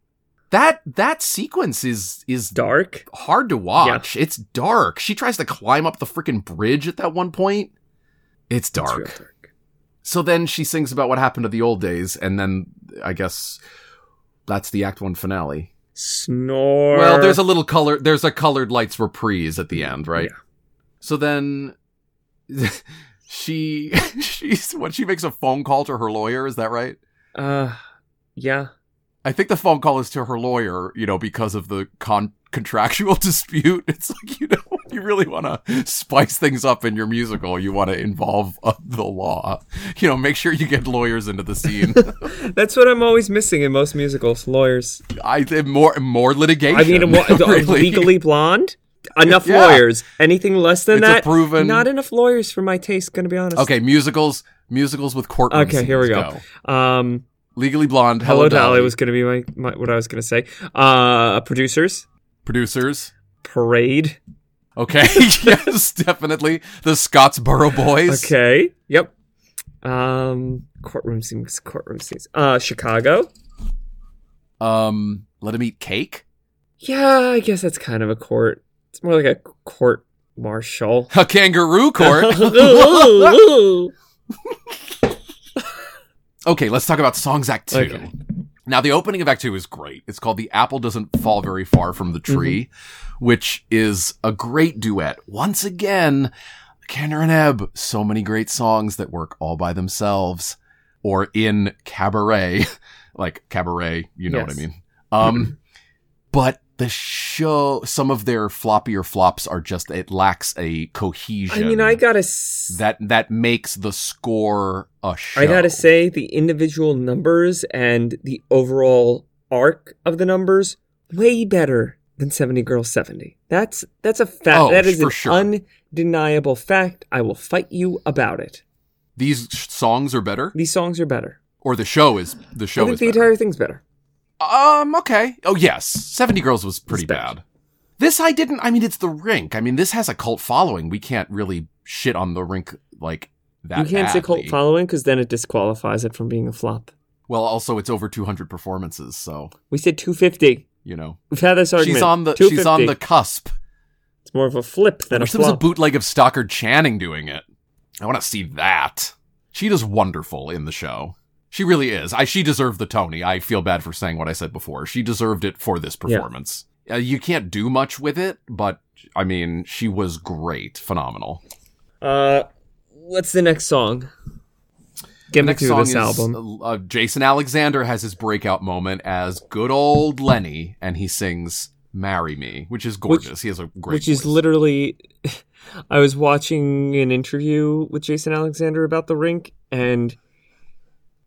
That that sequence is is Dark? hard to watch. It's dark. She tries to climb up the freaking bridge at that one point. It's It's dark. dark. So then she sings about what happened to the old days, and then I guess that's the Act One finale. Snore. Well, there's a little color. There's a colored lights reprise at the end, right? Yeah. So then she she's what she makes a phone call to her lawyer. Is that right? Uh, yeah. I think the phone call is to her lawyer. You know, because of the con contractual dispute. It's like you know you really want to spice things up in your musical. You want to involve uh, the law. You know, make sure you get lawyers into the scene. That's what I'm always missing in most musicals. Lawyers. I more more litigation. I mean, what, really. legally blonde. Enough Yeah. lawyers. Anything less than It's a that, proven- not enough lawyers for my taste. Gonna be honest. Okay, musicals, musicals with courtroom. Okay, here we scenes. go. Um, Legally Blonde. Hello, Hello, Dolly Dolly. was gonna be my, my what I was gonna say. Uh, producers. producers. Parade. Okay, yes, definitely the Scottsboro Boys. Okay. Yep. Um, courtroom scenes. Courtroom scenes. Uh, Chicago. Um, let him eat cake. Yeah, I guess that's kind of a court. It's more like a court martial. A kangaroo court. Okay, let's talk about songs act two. Okay. Now, the opening of Act Two is great. It's called The Apple Doesn't Fall Very Far from the Tree, which is a great duet. Once again, Kander and Ebb, so many great songs that work all by themselves or in cabaret, like cabaret, you know what I mean. Um, but the show, some of their floppier flops are just, it lacks a cohesion. I mean, I gotta, s- that, that makes the score a show. I gotta say, the individual numbers and the overall arc of the numbers way better than Seventy Girls Seventy. That's that's a fact. Oh, that is an sure. undeniable fact. I will fight you about it. These songs are better, These songs are better. or the show is the show I think the better. entire thing's better. Um, okay. Oh yes, Seventy Girls was pretty better. bad. This I didn't. I mean, it's the Rink. I mean, this has a cult following. We can't really shit on the Rink like that. you can't say cult following because then it disqualifies it from being a flop. Well, also it's over 200 performances, so We said 250. you know We've had this argument. she's on the she's on the cusp. It's more of a flip I than a wish there was a bootleg of Stockard Channing doing it. I want to see that. She does wonderful in the show. She really is. I she deserved the Tony. I feel bad for saying what I said before. She deserved it for this Yeah. performance. Uh, you can't do much with it, but I mean, she was great, phenomenal. Uh, what's the next song? Get The me next through song this is album. uh, Jason Alexander has his breakout moment as good old Lenny, and he sings "Marry Me," which is gorgeous. he has a great, which is literally I was watching an interview with Jason Alexander about the rink and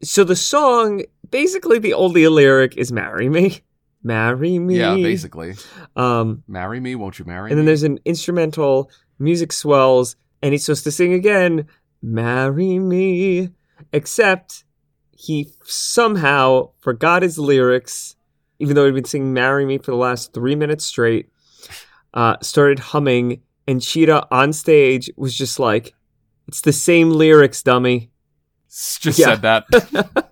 so the song basically the only lyric is marry me marry me yeah, basically. um Marry me, won't you marry me? and then there's an instrumental music swells and he's supposed to sing again marry me except he somehow forgot his lyrics even though he'd been singing marry me for the last three minutes straight uh, started humming and Chita on stage was just like it's the same lyrics dummy just Yeah. said that.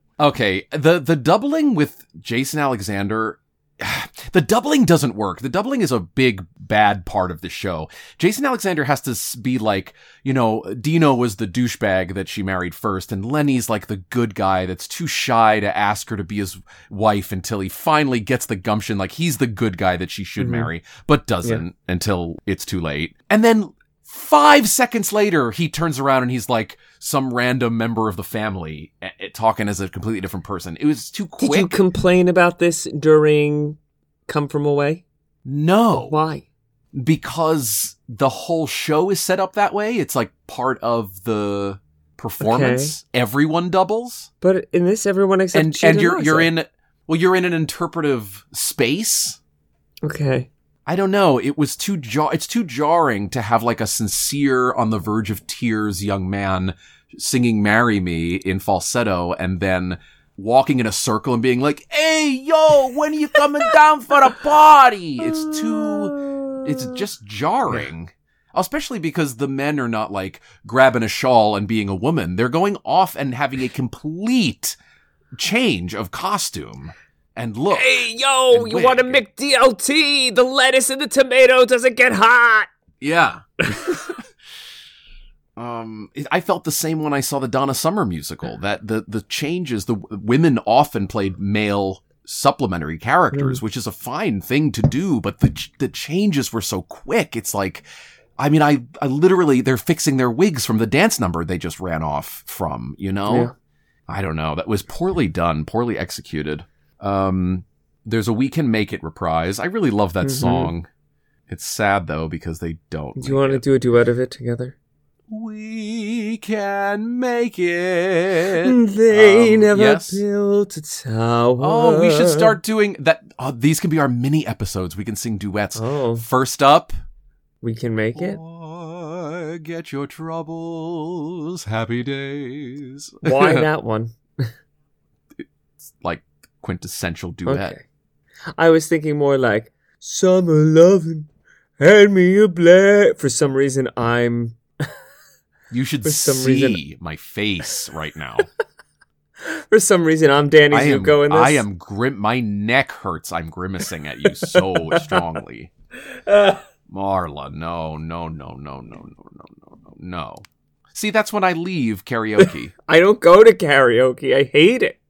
okay, the the doubling with Jason Alexander, the doubling doesn't work. The doubling is a big bad part of the show. Jason Alexander has to be like, you know, Dino was the douchebag that she married first, and Lenny's like the good guy that's too shy to ask her to be his wife until he finally gets the gumption, like he's the good guy that she should Mhm. marry, but doesn't until it's too late. And then Five seconds later, he turns around and he's like some random member of the family eh, talking as a completely different person. It was too quick. did you complain about this during come from away no, why because the whole show is set up that way. It's like part of the performance. Everyone doubles, but in this everyone except and and you're you're in well, you're in an interpretive space. okay I don't know. It was too jar. It's too jarring to have like a sincere, on the verge of tears young man singing "Marry Me" in falsetto, and then walking in a circle and being like, "Hey, yo, when are you coming down for the party?" It's too. It's just jarring. Especially because the men are not like grabbing a shawl and being a woman. They're going off and having a complete change of costume and look. Hey, yo, And you want a wig. McDLT? The lettuce and the tomato doesn't get hot. Yeah. um, it- I felt the same when I saw the Donna Summer musical. That the the changes, the women often played male supplementary characters, which is a fine thing to do, but the the changes were so quick. It's like, I mean, I I literally they're fixing their wigs from the dance number they just ran off from. You know, Yeah. I don't know. That was poorly done, poorly executed. Um, there's a "We Can Make It" reprise. I really love that Mhm. song. It's sad though because they don't. Do you want to do a duet of it together? We can make it. They Um, never yes. built a tower. Oh, we should start doing that. Oh, these can be our mini episodes. We can sing duets. Oh, First up, we can make it. Forget your troubles, happy days. Why that one? Quintessential duet. Okay. I was thinking more like summer loving, hand me a black. For some reason, I'm You should see reason- my face right now. for some reason I'm Danny I am, Zuko in this. I am grim. My neck hurts. I'm grimacing at you so strongly. Uh, Marla, no, no, no, no, no, no, no, no, no, no. See, that's when I leave karaoke. I don't go to karaoke. I hate it.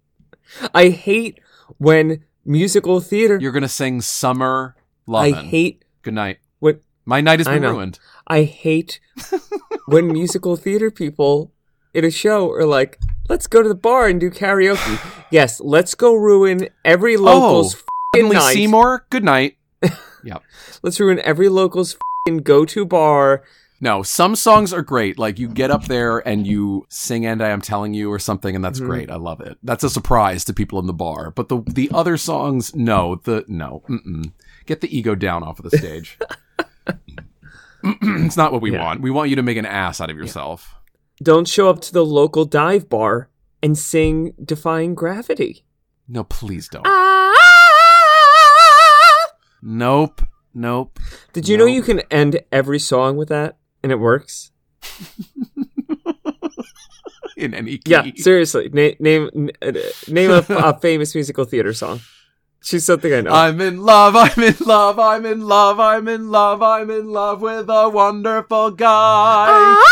I hate when musical theater. You're gonna sing "Summer live I hate Good night. when My night has been know. ruined. I hate when musical theater people in a show are like, "Let's go to the bar and do karaoke." yes, let's go ruin every local's Oh, Suddenly night. Seymour. Good night. yep. Let's ruin every local's fing go-to bar. No, some songs are great. Like you get up there and you sing "And I Am Telling You" or something, and that's Mhm. great. I love it. That's a surprise to people in the bar. But the the other songs, no, the no, mm-mm. get the ego down off of the stage. it's not what we Yeah. want. We want you to make an ass out of yourself. Don't show up to the local dive bar and sing "Defying Gravity." No, please don't. Ah! Nope. Nope. Did you know you can end every song with that and it works? In any key. Yeah, seriously. Na- name uh, name a, a famous musical theater song. She's something I know. I'm in love, I'm in love, I'm in love, I'm in love, I'm in love with a wonderful guy.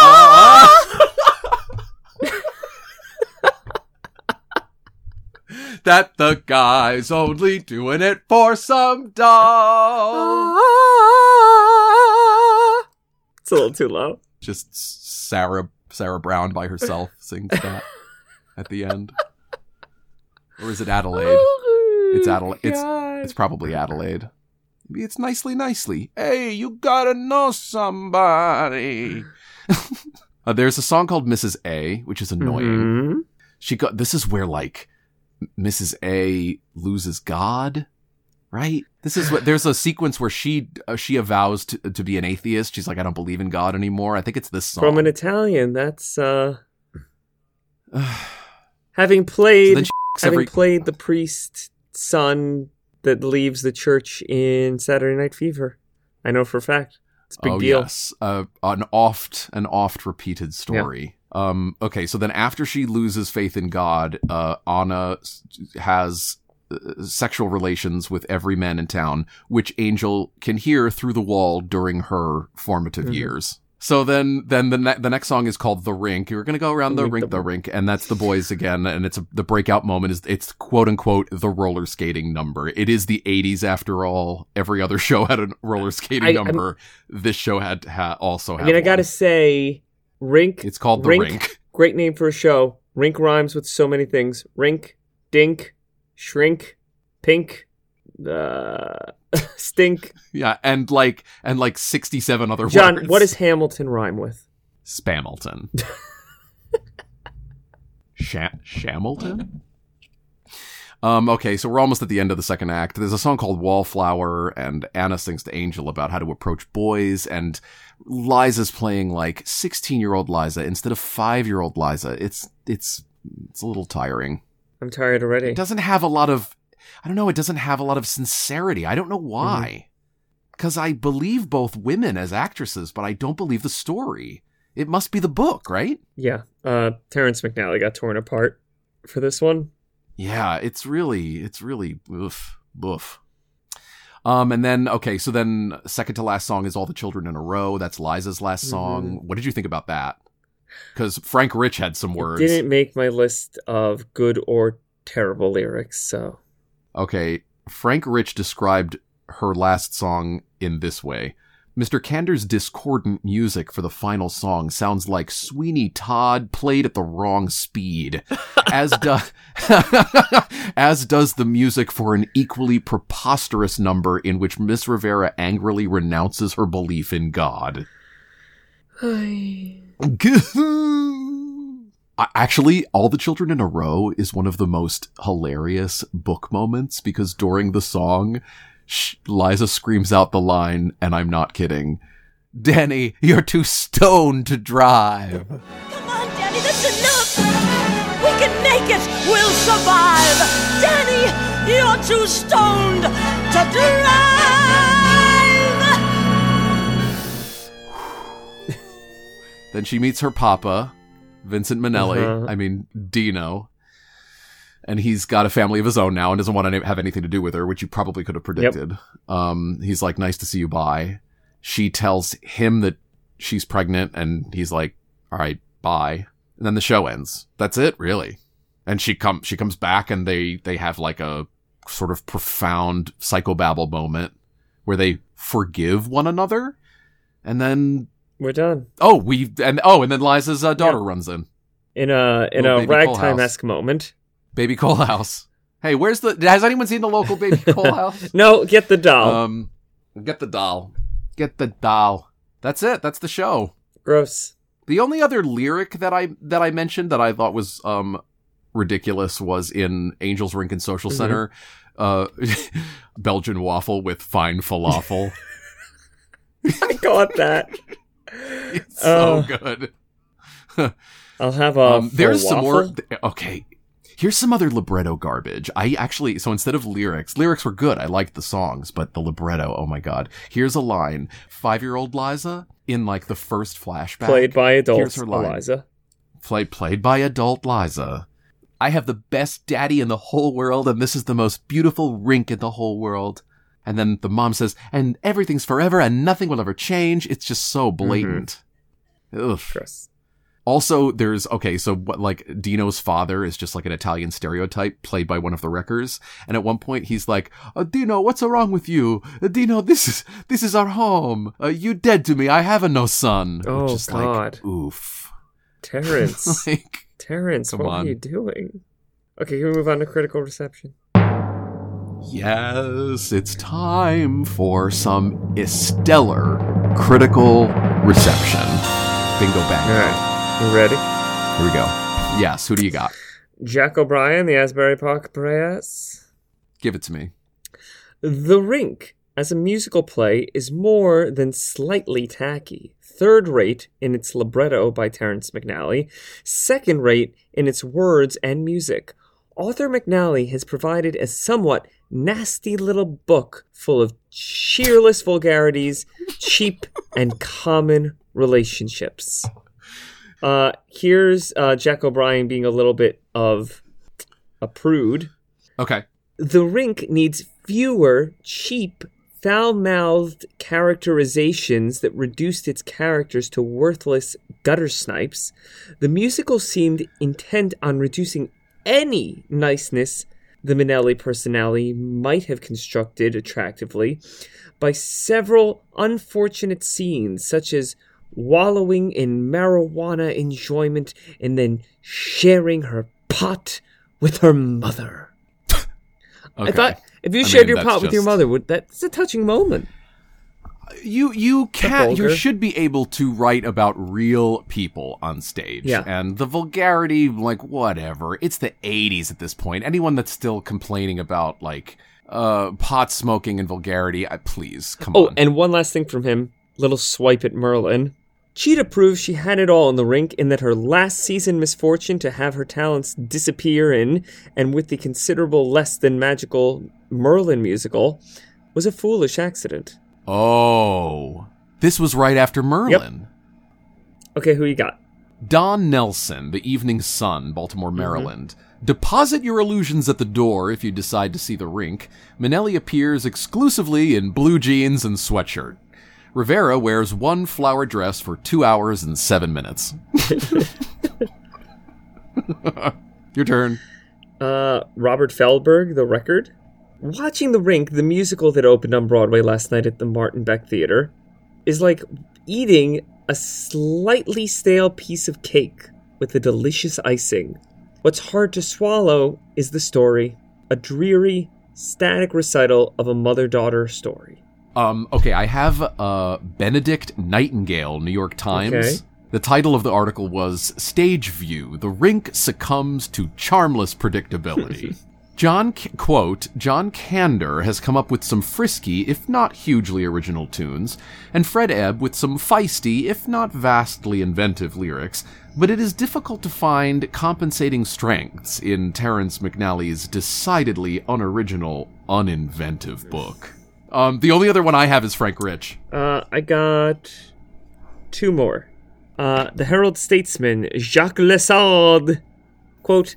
Ah! that the guy's only doing it for some dough. it's a little too low. Just Sarah Sarah Brown by herself sings that at the end. Or is it Adelaide? It's Adelaide. It's it's probably Adelaide. Maybe it's nicely, nicely. Hey, you gotta know somebody. uh, there's a song called Mrs. A, which is annoying. Mhm. She got. This is where like Mrs. A loses God, right? This is what. There's a sequence where she uh, she avows to to be an atheist. She's like, I don't believe in God anymore. I think it's this song. From an Italian, that's uh having played she having every- played the priest son that leaves the church in Saturday Night Fever. I know for a fact. It's a big oh, deal. Yes, uh, an oft an oft repeated story. Um, okay, so then after she loses faith in God, uh, Anna has sexual relations with every man in town, which Angel can hear through the wall during her formative Mhm. years. So then, then the ne- the next song is called "The Rink." You're gonna go around the Rink, rink, the the rink, and that's the boys again. And it's a, the breakout moment is it's quote unquote the roller skating number. It is the '80s after all. Every other show had a roller skating I- I'm- number. this show had ha- also. I had mean, I gotta say, Rink. It's called the Rink. rink. Great name for a show. Rink rhymes with so many things. Rink, dink, shrink, pink, uh, stink. Yeah, and like and like 67 other John, words. what does Hamilton rhyme with? Spamilton? Sha- Shamilton? Um, okay, so we're almost at the end of the second act. There's a song called Wallflower, and Anna sings to Angel about how to approach boys, and Liza's playing like 16 year old Liza instead of 5 year old Liza. It's, it's, it's a little tiring. I'm tired already. It doesn't have a lot of, I don't know, it doesn't have a lot of sincerity. I don't know why. Because I believe both women as actresses, but I don't believe the story. It must be the book, right? Yeah. Uh, Terrence McNally got torn apart for this one. Yeah, it's really, it's really, oof, boof. Um, and then, okay, so then second to last song is All the Children in a Row. That's Liza's last song. What did you think about that? Because Frank Rich had some words. Didn't make my list of good or terrible lyrics, so Okay, Frank Rich described her last song in this way. Mr. Kander's discordant music for the final song sounds like Sweeney Todd played at the wrong speed, as do- as does the music for an equally preposterous number in which Miss Rivera angrily renounces her belief in God. I- Actually, All the Children in a Row is one of the most hilarious book moments because during the song, sh- Liza screams out the line, and I'm not kidding. Danny, you're too stoned to drive. Come on, Danny, that's enough. We can make it. We'll survive. Danny, you're too stoned to drive. Then she meets her papa, Vincent Minnelli. Uh-huh. I mean, Dino. And he's got a family of his own now and doesn't want to have anything to do with her, which you probably could have predicted. Um, he's like, nice to see you, bye. She tells him that she's pregnant and he's like, all right, bye. And then the show ends. That's it, really. And she come she comes back and they they have like a sort of profound psychobabble moment where they forgive one another. And then We're done. oh, we and oh, and then Liza's uh, daughter Yeah. runs in. In a in Little a ragtime esque moment. Baby Coalhouse. Hey, where's the has anyone seen the local Baby Coalhouse? No, get the doll. Um get the doll. Get the doll. That's it. That's the show. Gross. The only other lyric that I that I mentioned that I thought was um ridiculous was in Angels Rink and Social Mhm. Center, uh Belgian waffle with fine falafel. I got that. It's so Uh, good. I'll have a. Um, there's some more. Okay, here's some other libretto garbage. I actually so instead of lyrics, lyrics were good. I liked the songs, but the libretto. Oh my god! Here's a line: Five year old Liza in like the first flashback, played by Here's adults. her line. Eliza. play, played by adult Liza. I have the best daddy in the whole world, and this is the most beautiful rink in the whole world. And then the mom says, and everything's forever and nothing will ever change. It's just so blatant. Ugh. Gross. Also, there's okay, so what like Dino's father is just like an Italian stereotype played by one of the wreckers, and at one point he's like, uh, "Dino, what's wrong with you? Uh, Dino, this is this is our home. Uh, you dead to me. I have a no son." Oh, Which God. like, oof. Terrence. like, Terrence, what on. are you doing? Okay, can we move on to critical reception? yes, it's time for some stellar critical reception. Bingo All bang. right, you ready? Here we go. Yes, who do you got? Jack O'Brien, the Asbury Park Press. Give it to me. The Rink, as a musical play, is more than slightly tacky. Third rate in its libretto by Terrence McNally, second rate in its words and music. Author McNally has provided a somewhat nasty little book full of cheerless vulgarities, cheap and common relationships. Uh, here's uh, Jack O'Brien being a little bit of a prude. Okay. The rink needs fewer cheap, foul mouthed characterizations that reduced its characters to worthless gutter snipes. The musical seemed intent on reducing any niceness the Minnelli personality might have constructed attractively by several unfortunate scenes, such as wallowing in marijuana enjoyment and then sharing her pot with her mother. Okay. I thought if you I shared mean, your pot with your mother, would that's a touching moment. you you can you should be able to write about real people on stage. Yeah. And the vulgarity, like whatever. It's the eighties at this point. Anyone that's still complaining about like uh pot smoking and vulgarity, I please come Oh, on. Oh, and one last thing from him, little swipe at Merlin. Chita proves she had it all in the rink in that her last season misfortune to have her talents disappear in, and with the considerable less than magical Merlin musical, was a foolish accident. oh. This was right after Merlin. Yep. Okay, who you got? Don Nelson, The Evening Sun, Baltimore, mm-hmm. Maryland. Deposit your illusions at the door if you decide to see the rink. Minnelli appears exclusively in blue jeans and sweatshirt. Rivera wears one flower dress for two hours and seven minutes. your turn. Uh, Robert Feldberg, The Record. Watching The Rink, the musical that opened on Broadway last night at the Martin Beck Theater, is like eating a slightly stale piece of cake with a delicious icing. What's hard to swallow is the story, a dreary, static recital of a mother daughter story. Um, okay, I have uh, Benedict Nightingale, New York Times. Okay. The title of the article was Stage View The Rink Succumbs to Charmless Predictability. John, quote, John Kander has come up with some frisky, if not hugely original tunes, and Fred Ebb with some feisty, if not vastly inventive lyrics, but it is difficult to find compensating strengths in Terrence McNally's decidedly unoriginal, uninventive book. Um, the only other one I have is Frank Rich. Uh, I got two more. Uh, the Herald Statesman, Jacques le Sourd. Quote,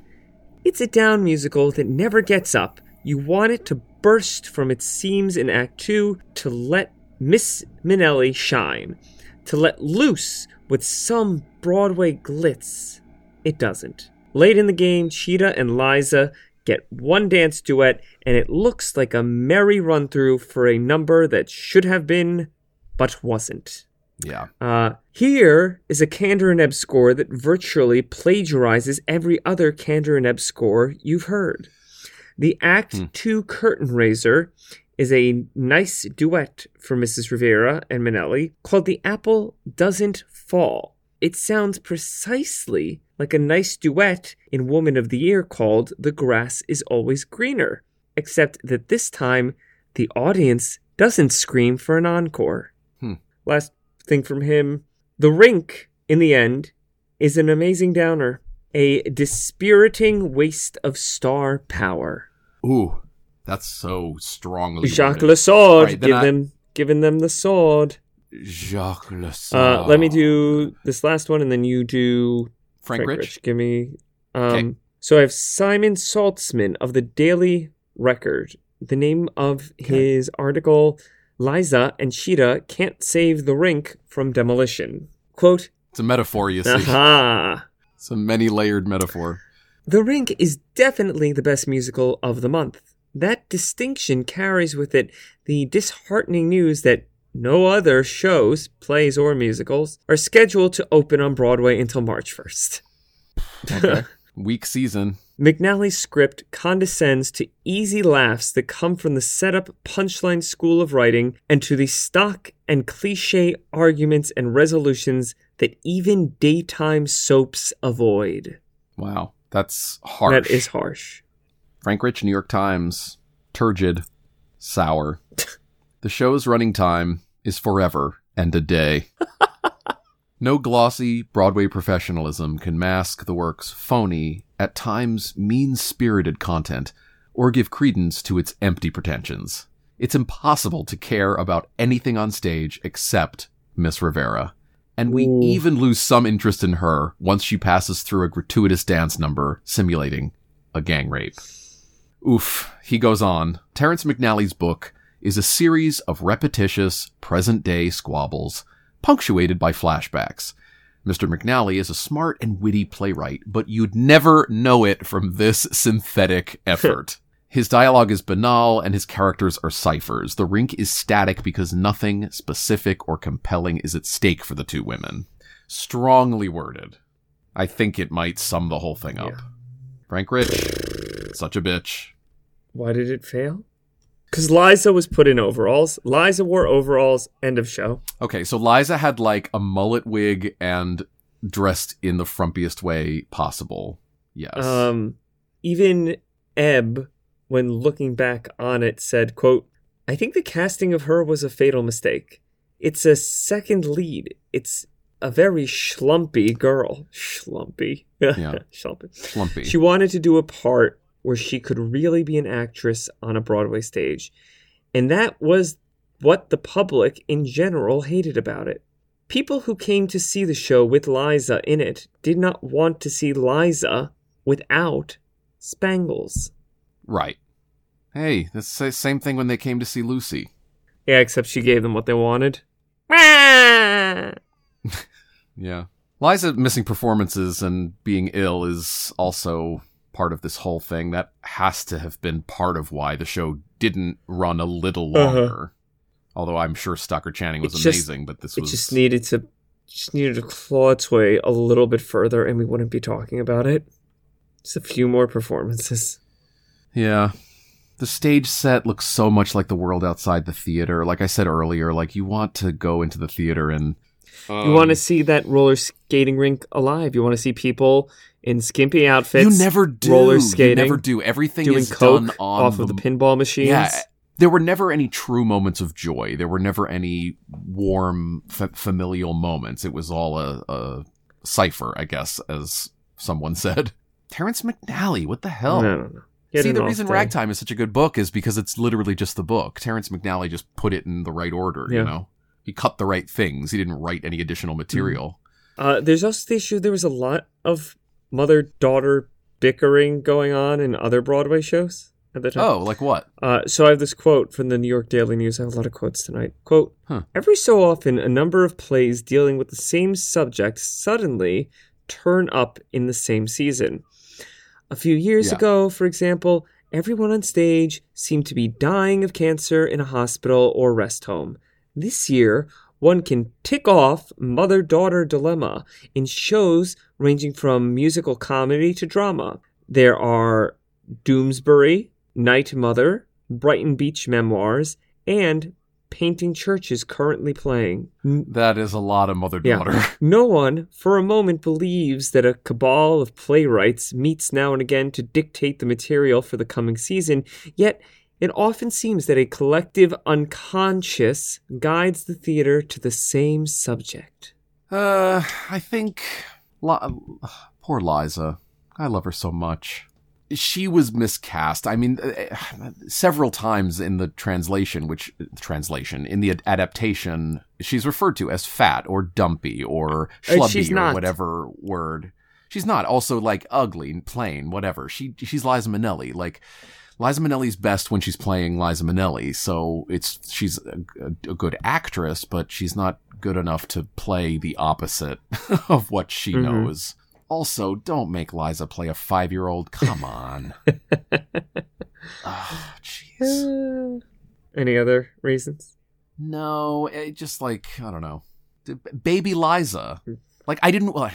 It's a down musical that never gets up. You want it to burst from its seams in Act Two to let Miss Minnelli shine, to let loose with some Broadway glitz, it doesn't. Late in the game, Chita and Liza get one dance duet, and it looks like a merry run through for a number that should have been, but wasn't. Yeah. Uh, here is a Kander and Ebb score that virtually plagiarizes every other Kander and Ebb score you've heard. The Act 2 curtain raiser is a nice duet for Mrs. Rivera and Minnelli called The Apple Doesn't Fall. It sounds precisely like a nice duet in Woman of the Year called The Grass is Always Greener, except that this time the audience doesn't scream for an encore. Hmm. Last thing from him The Rink, in the end, is an amazing downer, a dispiriting waste of star power. Ooh, that's so strongly. Jacques. Le Sword, Right, give I- them, giving them the sword. Jacques Le Uh, let me do this last one, and then you do Frank, Rich. Give me. Um, Okay. So I have Simon Saltzman of the Daily Record. The name of his article: Liza and Chita can't save the rink from demolition. Quote: It's a metaphor, you see. Aha. It's a many-layered metaphor. The Rink is definitely the best musical of the month. That distinction carries with it the disheartening news that no other shows, plays, or musicals are scheduled to open on Broadway until March 1st. Okay. Weak season. McNally's script condescends to easy laughs that come from the setup punchline school of writing and to the stock and cliche arguments and resolutions that even daytime soaps avoid. Wow, that's harsh. That is harsh. Frank Rich, New York Times. Turgid. Sour. the show's running time is forever and a day. no glossy Broadway professionalism can mask the work's phony, at times mean spirited content, or give credence to its empty pretensions. It's impossible to care about anything on stage except Miss Rivera. And we Ooh. even lose some interest in her once she passes through a gratuitous dance number simulating a gang rape. Oof, he goes on. Terrence McNally's book is a series of repetitious, present day squabbles, punctuated by flashbacks. Mr. McNally is a smart and witty playwright, but you'd never know it from this synthetic effort. His dialogue is banal and his characters are ciphers. The rink is static because nothing specific or compelling is at stake for the two women. Strongly worded. I think it might sum the whole thing up. Yeah. Frank Rich, such a bitch. Why did it fail? Because Liza was put in overalls. Liza wore overalls. End of show. Okay, so Liza had like a mullet wig and dressed in the frumpiest way possible. Yes. Um, even Ebb, when looking back on it, said, "quote I think the casting of her was a fatal mistake. It's a second lead. It's a very schlumpy girl. Schlumpy. Yeah. schlumpy. Slumpy. She wanted to do a part where she could really be an actress on a Broadway stage. And that was what the public in general hated about it. People who came to see the show with Liza in it did not want to see Liza without Spangles. right. Hey, that's the same thing when they came to see Lucy. Yeah, except she gave them what they wanted. Yeah. Liza missing performances and being ill is also part of this whole thing. That has to have been part of why the show didn't run a little Uh-huh. longer. Although I'm sure Stockard Channing was just- amazing, but this It was just needed to just needed to claw its way a little bit further and we wouldn't be talking about it. Just a few more performances. Yeah. The stage set looks so much like the world outside the theater. Like I said earlier, like you want to go into the theater and You want to see that roller skating rink alive. You want to see people in skimpy outfits. you never do. roller skating, You never do. Everything doing is coke done on off of the pinball machines. Yeah. There were never any true moments of joy. There were never any warm f- familial moments. It was all a, a cipher, I guess, as someone said. Terrence McNally, what the hell? No, no, no. He See, the reason day. Ragtime is such a good book is because it's literally just the book. Terrence McNally just put it in the right order, Yeah. you know? He cut the right things. He didn't write any additional material. Uh, there's also the issue. There was a lot of mother daughter bickering going on in other Broadway shows. at the time. Oh, like what? Uh, so I have this quote from the New York Daily News. I have a lot of quotes tonight. Quote: Huh. Every so often, a number of plays dealing with the same subject suddenly turn up in the same season. A few years Yeah. ago, for example, everyone on stage seemed to be dying of cancer in a hospital or rest home. This year, one can tick off mother daughter dilemma in shows ranging from musical comedy to drama. There are Doonesbury, Night Mother, Brighton Beach Memoirs, and Painting Churches currently playing. That is a lot of mother daughter. Yeah. No one for a moment believes that a cabal of playwrights meets now and again to dictate the material for the coming season, yet it often seems that a collective unconscious guides the theater to the same subject. Uh, I think Li- poor Liza. I love her so much. She was miscast. I mean, uh, several times in the translation, which translation in the adaptation, she's referred to as fat or dumpy or Uh, schlubby or not. whatever word. She's not. Also, like ugly, plain, whatever. She she's Liza Minnelli. Like Liza Minnelli's best when she's playing Liza Minnelli. So it's she's a, a, good actress, but she's not good enough to play the opposite of what she Mhm. knows. Also, don't make Liza play a five year old. Come on. oh, jeez. Uh, any other reasons? No, it just like I don't know, baby Liza. Like I didn't. Like,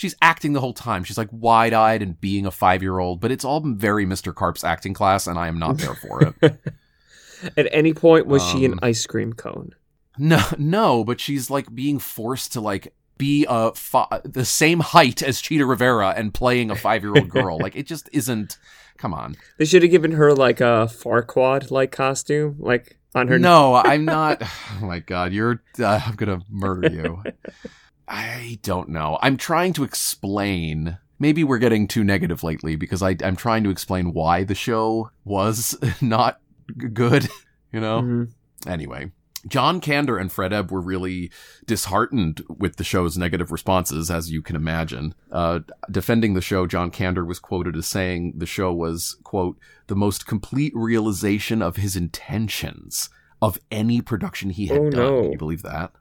she's acting the whole time. She's like wide eyed and being a five year old, but it's all very Mr. Karp's acting class, and I am not there for it. At any point, was she an Um, ice cream cone? No, no, but she's like being forced to like be a fi- the same height as Chita Rivera and playing a five year old girl. like it just isn't. Come on. They should have given her like a Farquaad like costume, like on her. No, I'm not. Oh my god, you're. Uh, I'm gonna murder you. I don't know. I'm trying to explain. Maybe we're getting too negative lately because I, I'm trying to explain why the show was not g- good. You know. Mhm. Anyway, John Kander and Fred Ebb were really disheartened with the show's negative responses, as you can imagine. Uh, defending the show, John Kander was quoted as saying the show was, quote, the most complete realization of his intentions of any production he had Oh, done. no. Can you believe that?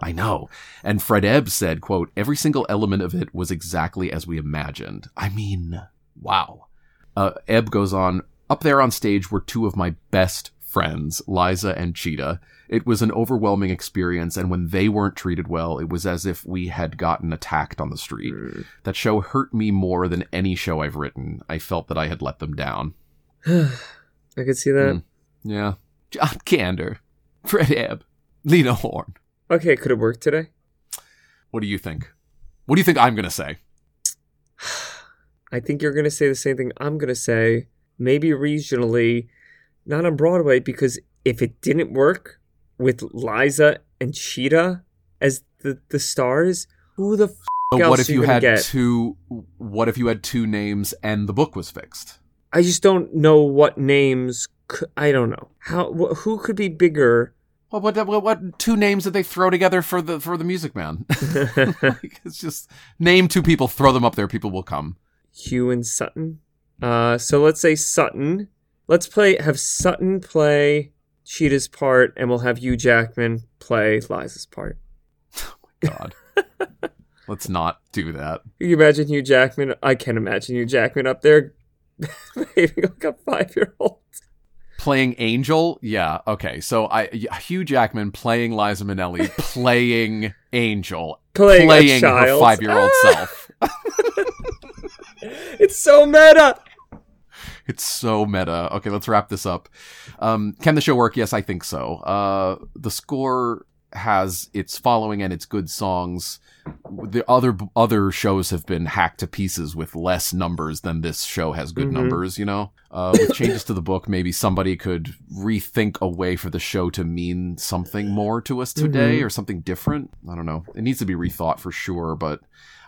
I know. And Fred Ebb said, quote, every single element of it was exactly as we imagined. I mean, wow. Uh, Ebb goes on, up there on stage were two of my best friends, Liza and Chita. It was an overwhelming experience, and when they weren't treated well, it was as if we had gotten attacked on the street. Mm. That show hurt me more than any show I've written. I felt that I had let them down. I could see that. Mm. Yeah. John Kander, Fred Ebb, Lena Horne. Okay, could it work today? What do you think? What do you think I'm going to say? I think you're going to say the same thing I'm going to say. Maybe regionally, not on Broadway, because if it didn't work with Liza and Chita as the, the stars, who the f- But else what if you had get? two? What if you had two names and the book was fixed? I just don't know what names. c I don't know how. Wh- who could be bigger? Well, what, what what two names did they throw together for the for the Music Man? like, it's just name two people, throw them up there, people will come. Hugh and Sutton. Uh, so let's say Sutton. Let's play. Have Sutton play Chita's part, and we'll have Hugh Jackman play Liza's part. Oh my god, let's not do that. Can you imagine Hugh Jackman? I can't imagine Hugh Jackman up there behaving like a five-year-old. Playing Angel, yeah, okay. So I Hugh Jackman playing Liza Minnelli, playing Angel, Playing a her five year old Ah! self. It's so meta. It's so meta. Okay, let's wrap this up. Um, can the show work? Yes, I think so. Uh, the score has its following and its good songs. The other other shows have been hacked to pieces with less numbers than this show has good Mhm. numbers. You know, uh, with changes to the book, maybe somebody could rethink a way for the show to mean something more to us today Mhm. or something different. I don't know. It needs to be rethought for sure, but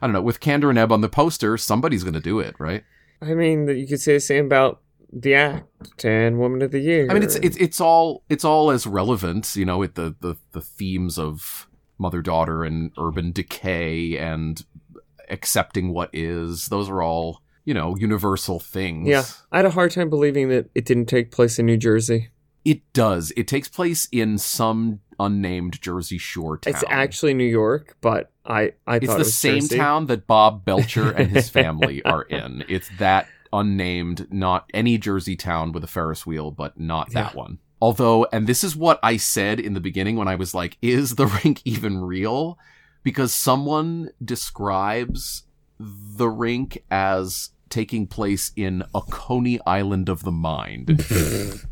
I don't know. With Kander and Ebb on the poster, somebody's going to do it, right? I mean, you could say the same about the act and Woman of the Year. I mean, it's it's it's all it's all as relevant, you know, with the the the themes of mother daughter and mm-hmm. urban decay and accepting what is. Those are all you know, universal things. Yeah, I had a hard time believing that it didn't take place in New Jersey. It does. It takes place in some unnamed Jersey Shore town. It's actually New York, but I I It's thought the it was same Jersey. town that Bob Belcher and his family are in. It's that unnamed, not any Jersey town with a Ferris wheel, but not that one. Although, and this is what I said in the beginning when I was like, is the rink even real? Because someone describes the rink as taking place in a Coney Island of the mind.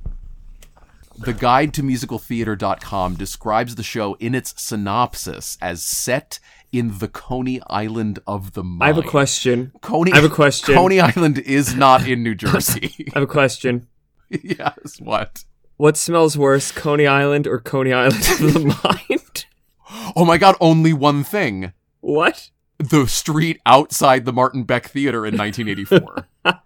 The guide to musicaltheater.com describes the show in its synopsis as set in the Coney Island of the mind. I have a question. Coney, I have a question. Coney Island is not in New Jersey. I have a question. yes, what? What smells worse, Coney Island or Coney Island of the mind? Oh my god, only one thing. What? The street outside the Martin Beck Theater in 1984.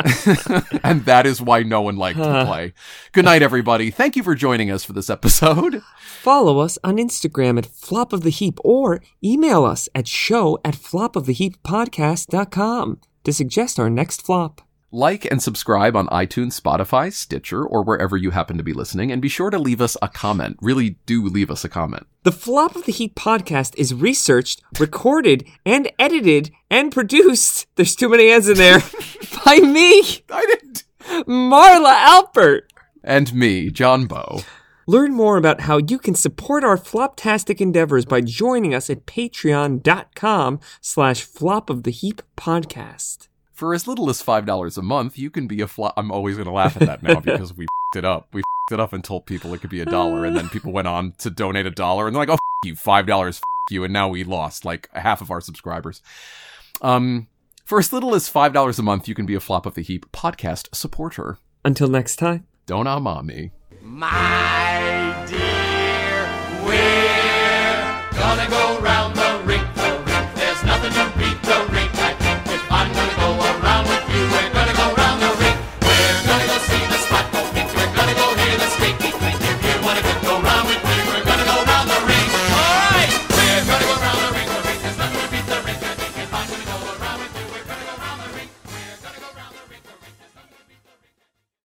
and that is why no one liked the play. Good night, everybody. Thank you for joining us for this episode. Follow us on Instagram at Flop of the Heap or email us at show at flopoftheheappodcast.com to suggest our next flop. Like and subscribe on iTunes, Spotify, Stitcher, or wherever you happen to be listening, and be sure to leave us a comment. Really do leave us a comment. The Flop of the Heap podcast is researched, recorded, and edited and produced. There's too many ends in there. by me, I didn't. Marla Alpert. And me, John Bow. Learn more about how you can support our floptastic endeavors by joining us at patreon.com slash flop of the heap podcast. For as little as $5 a month, you can be a flop. I'm always going to laugh at that now because we fed it up. We fed it up and told people it could be a dollar, and then people went on to donate a dollar, and they're like, oh, f- you, $5, f- you, and now we lost like half of our subscribers. Um, for as little as $5 a month, you can be a Flop of the Heap podcast supporter. Until next time. Don't ah mommy. My dear, we're gonna go round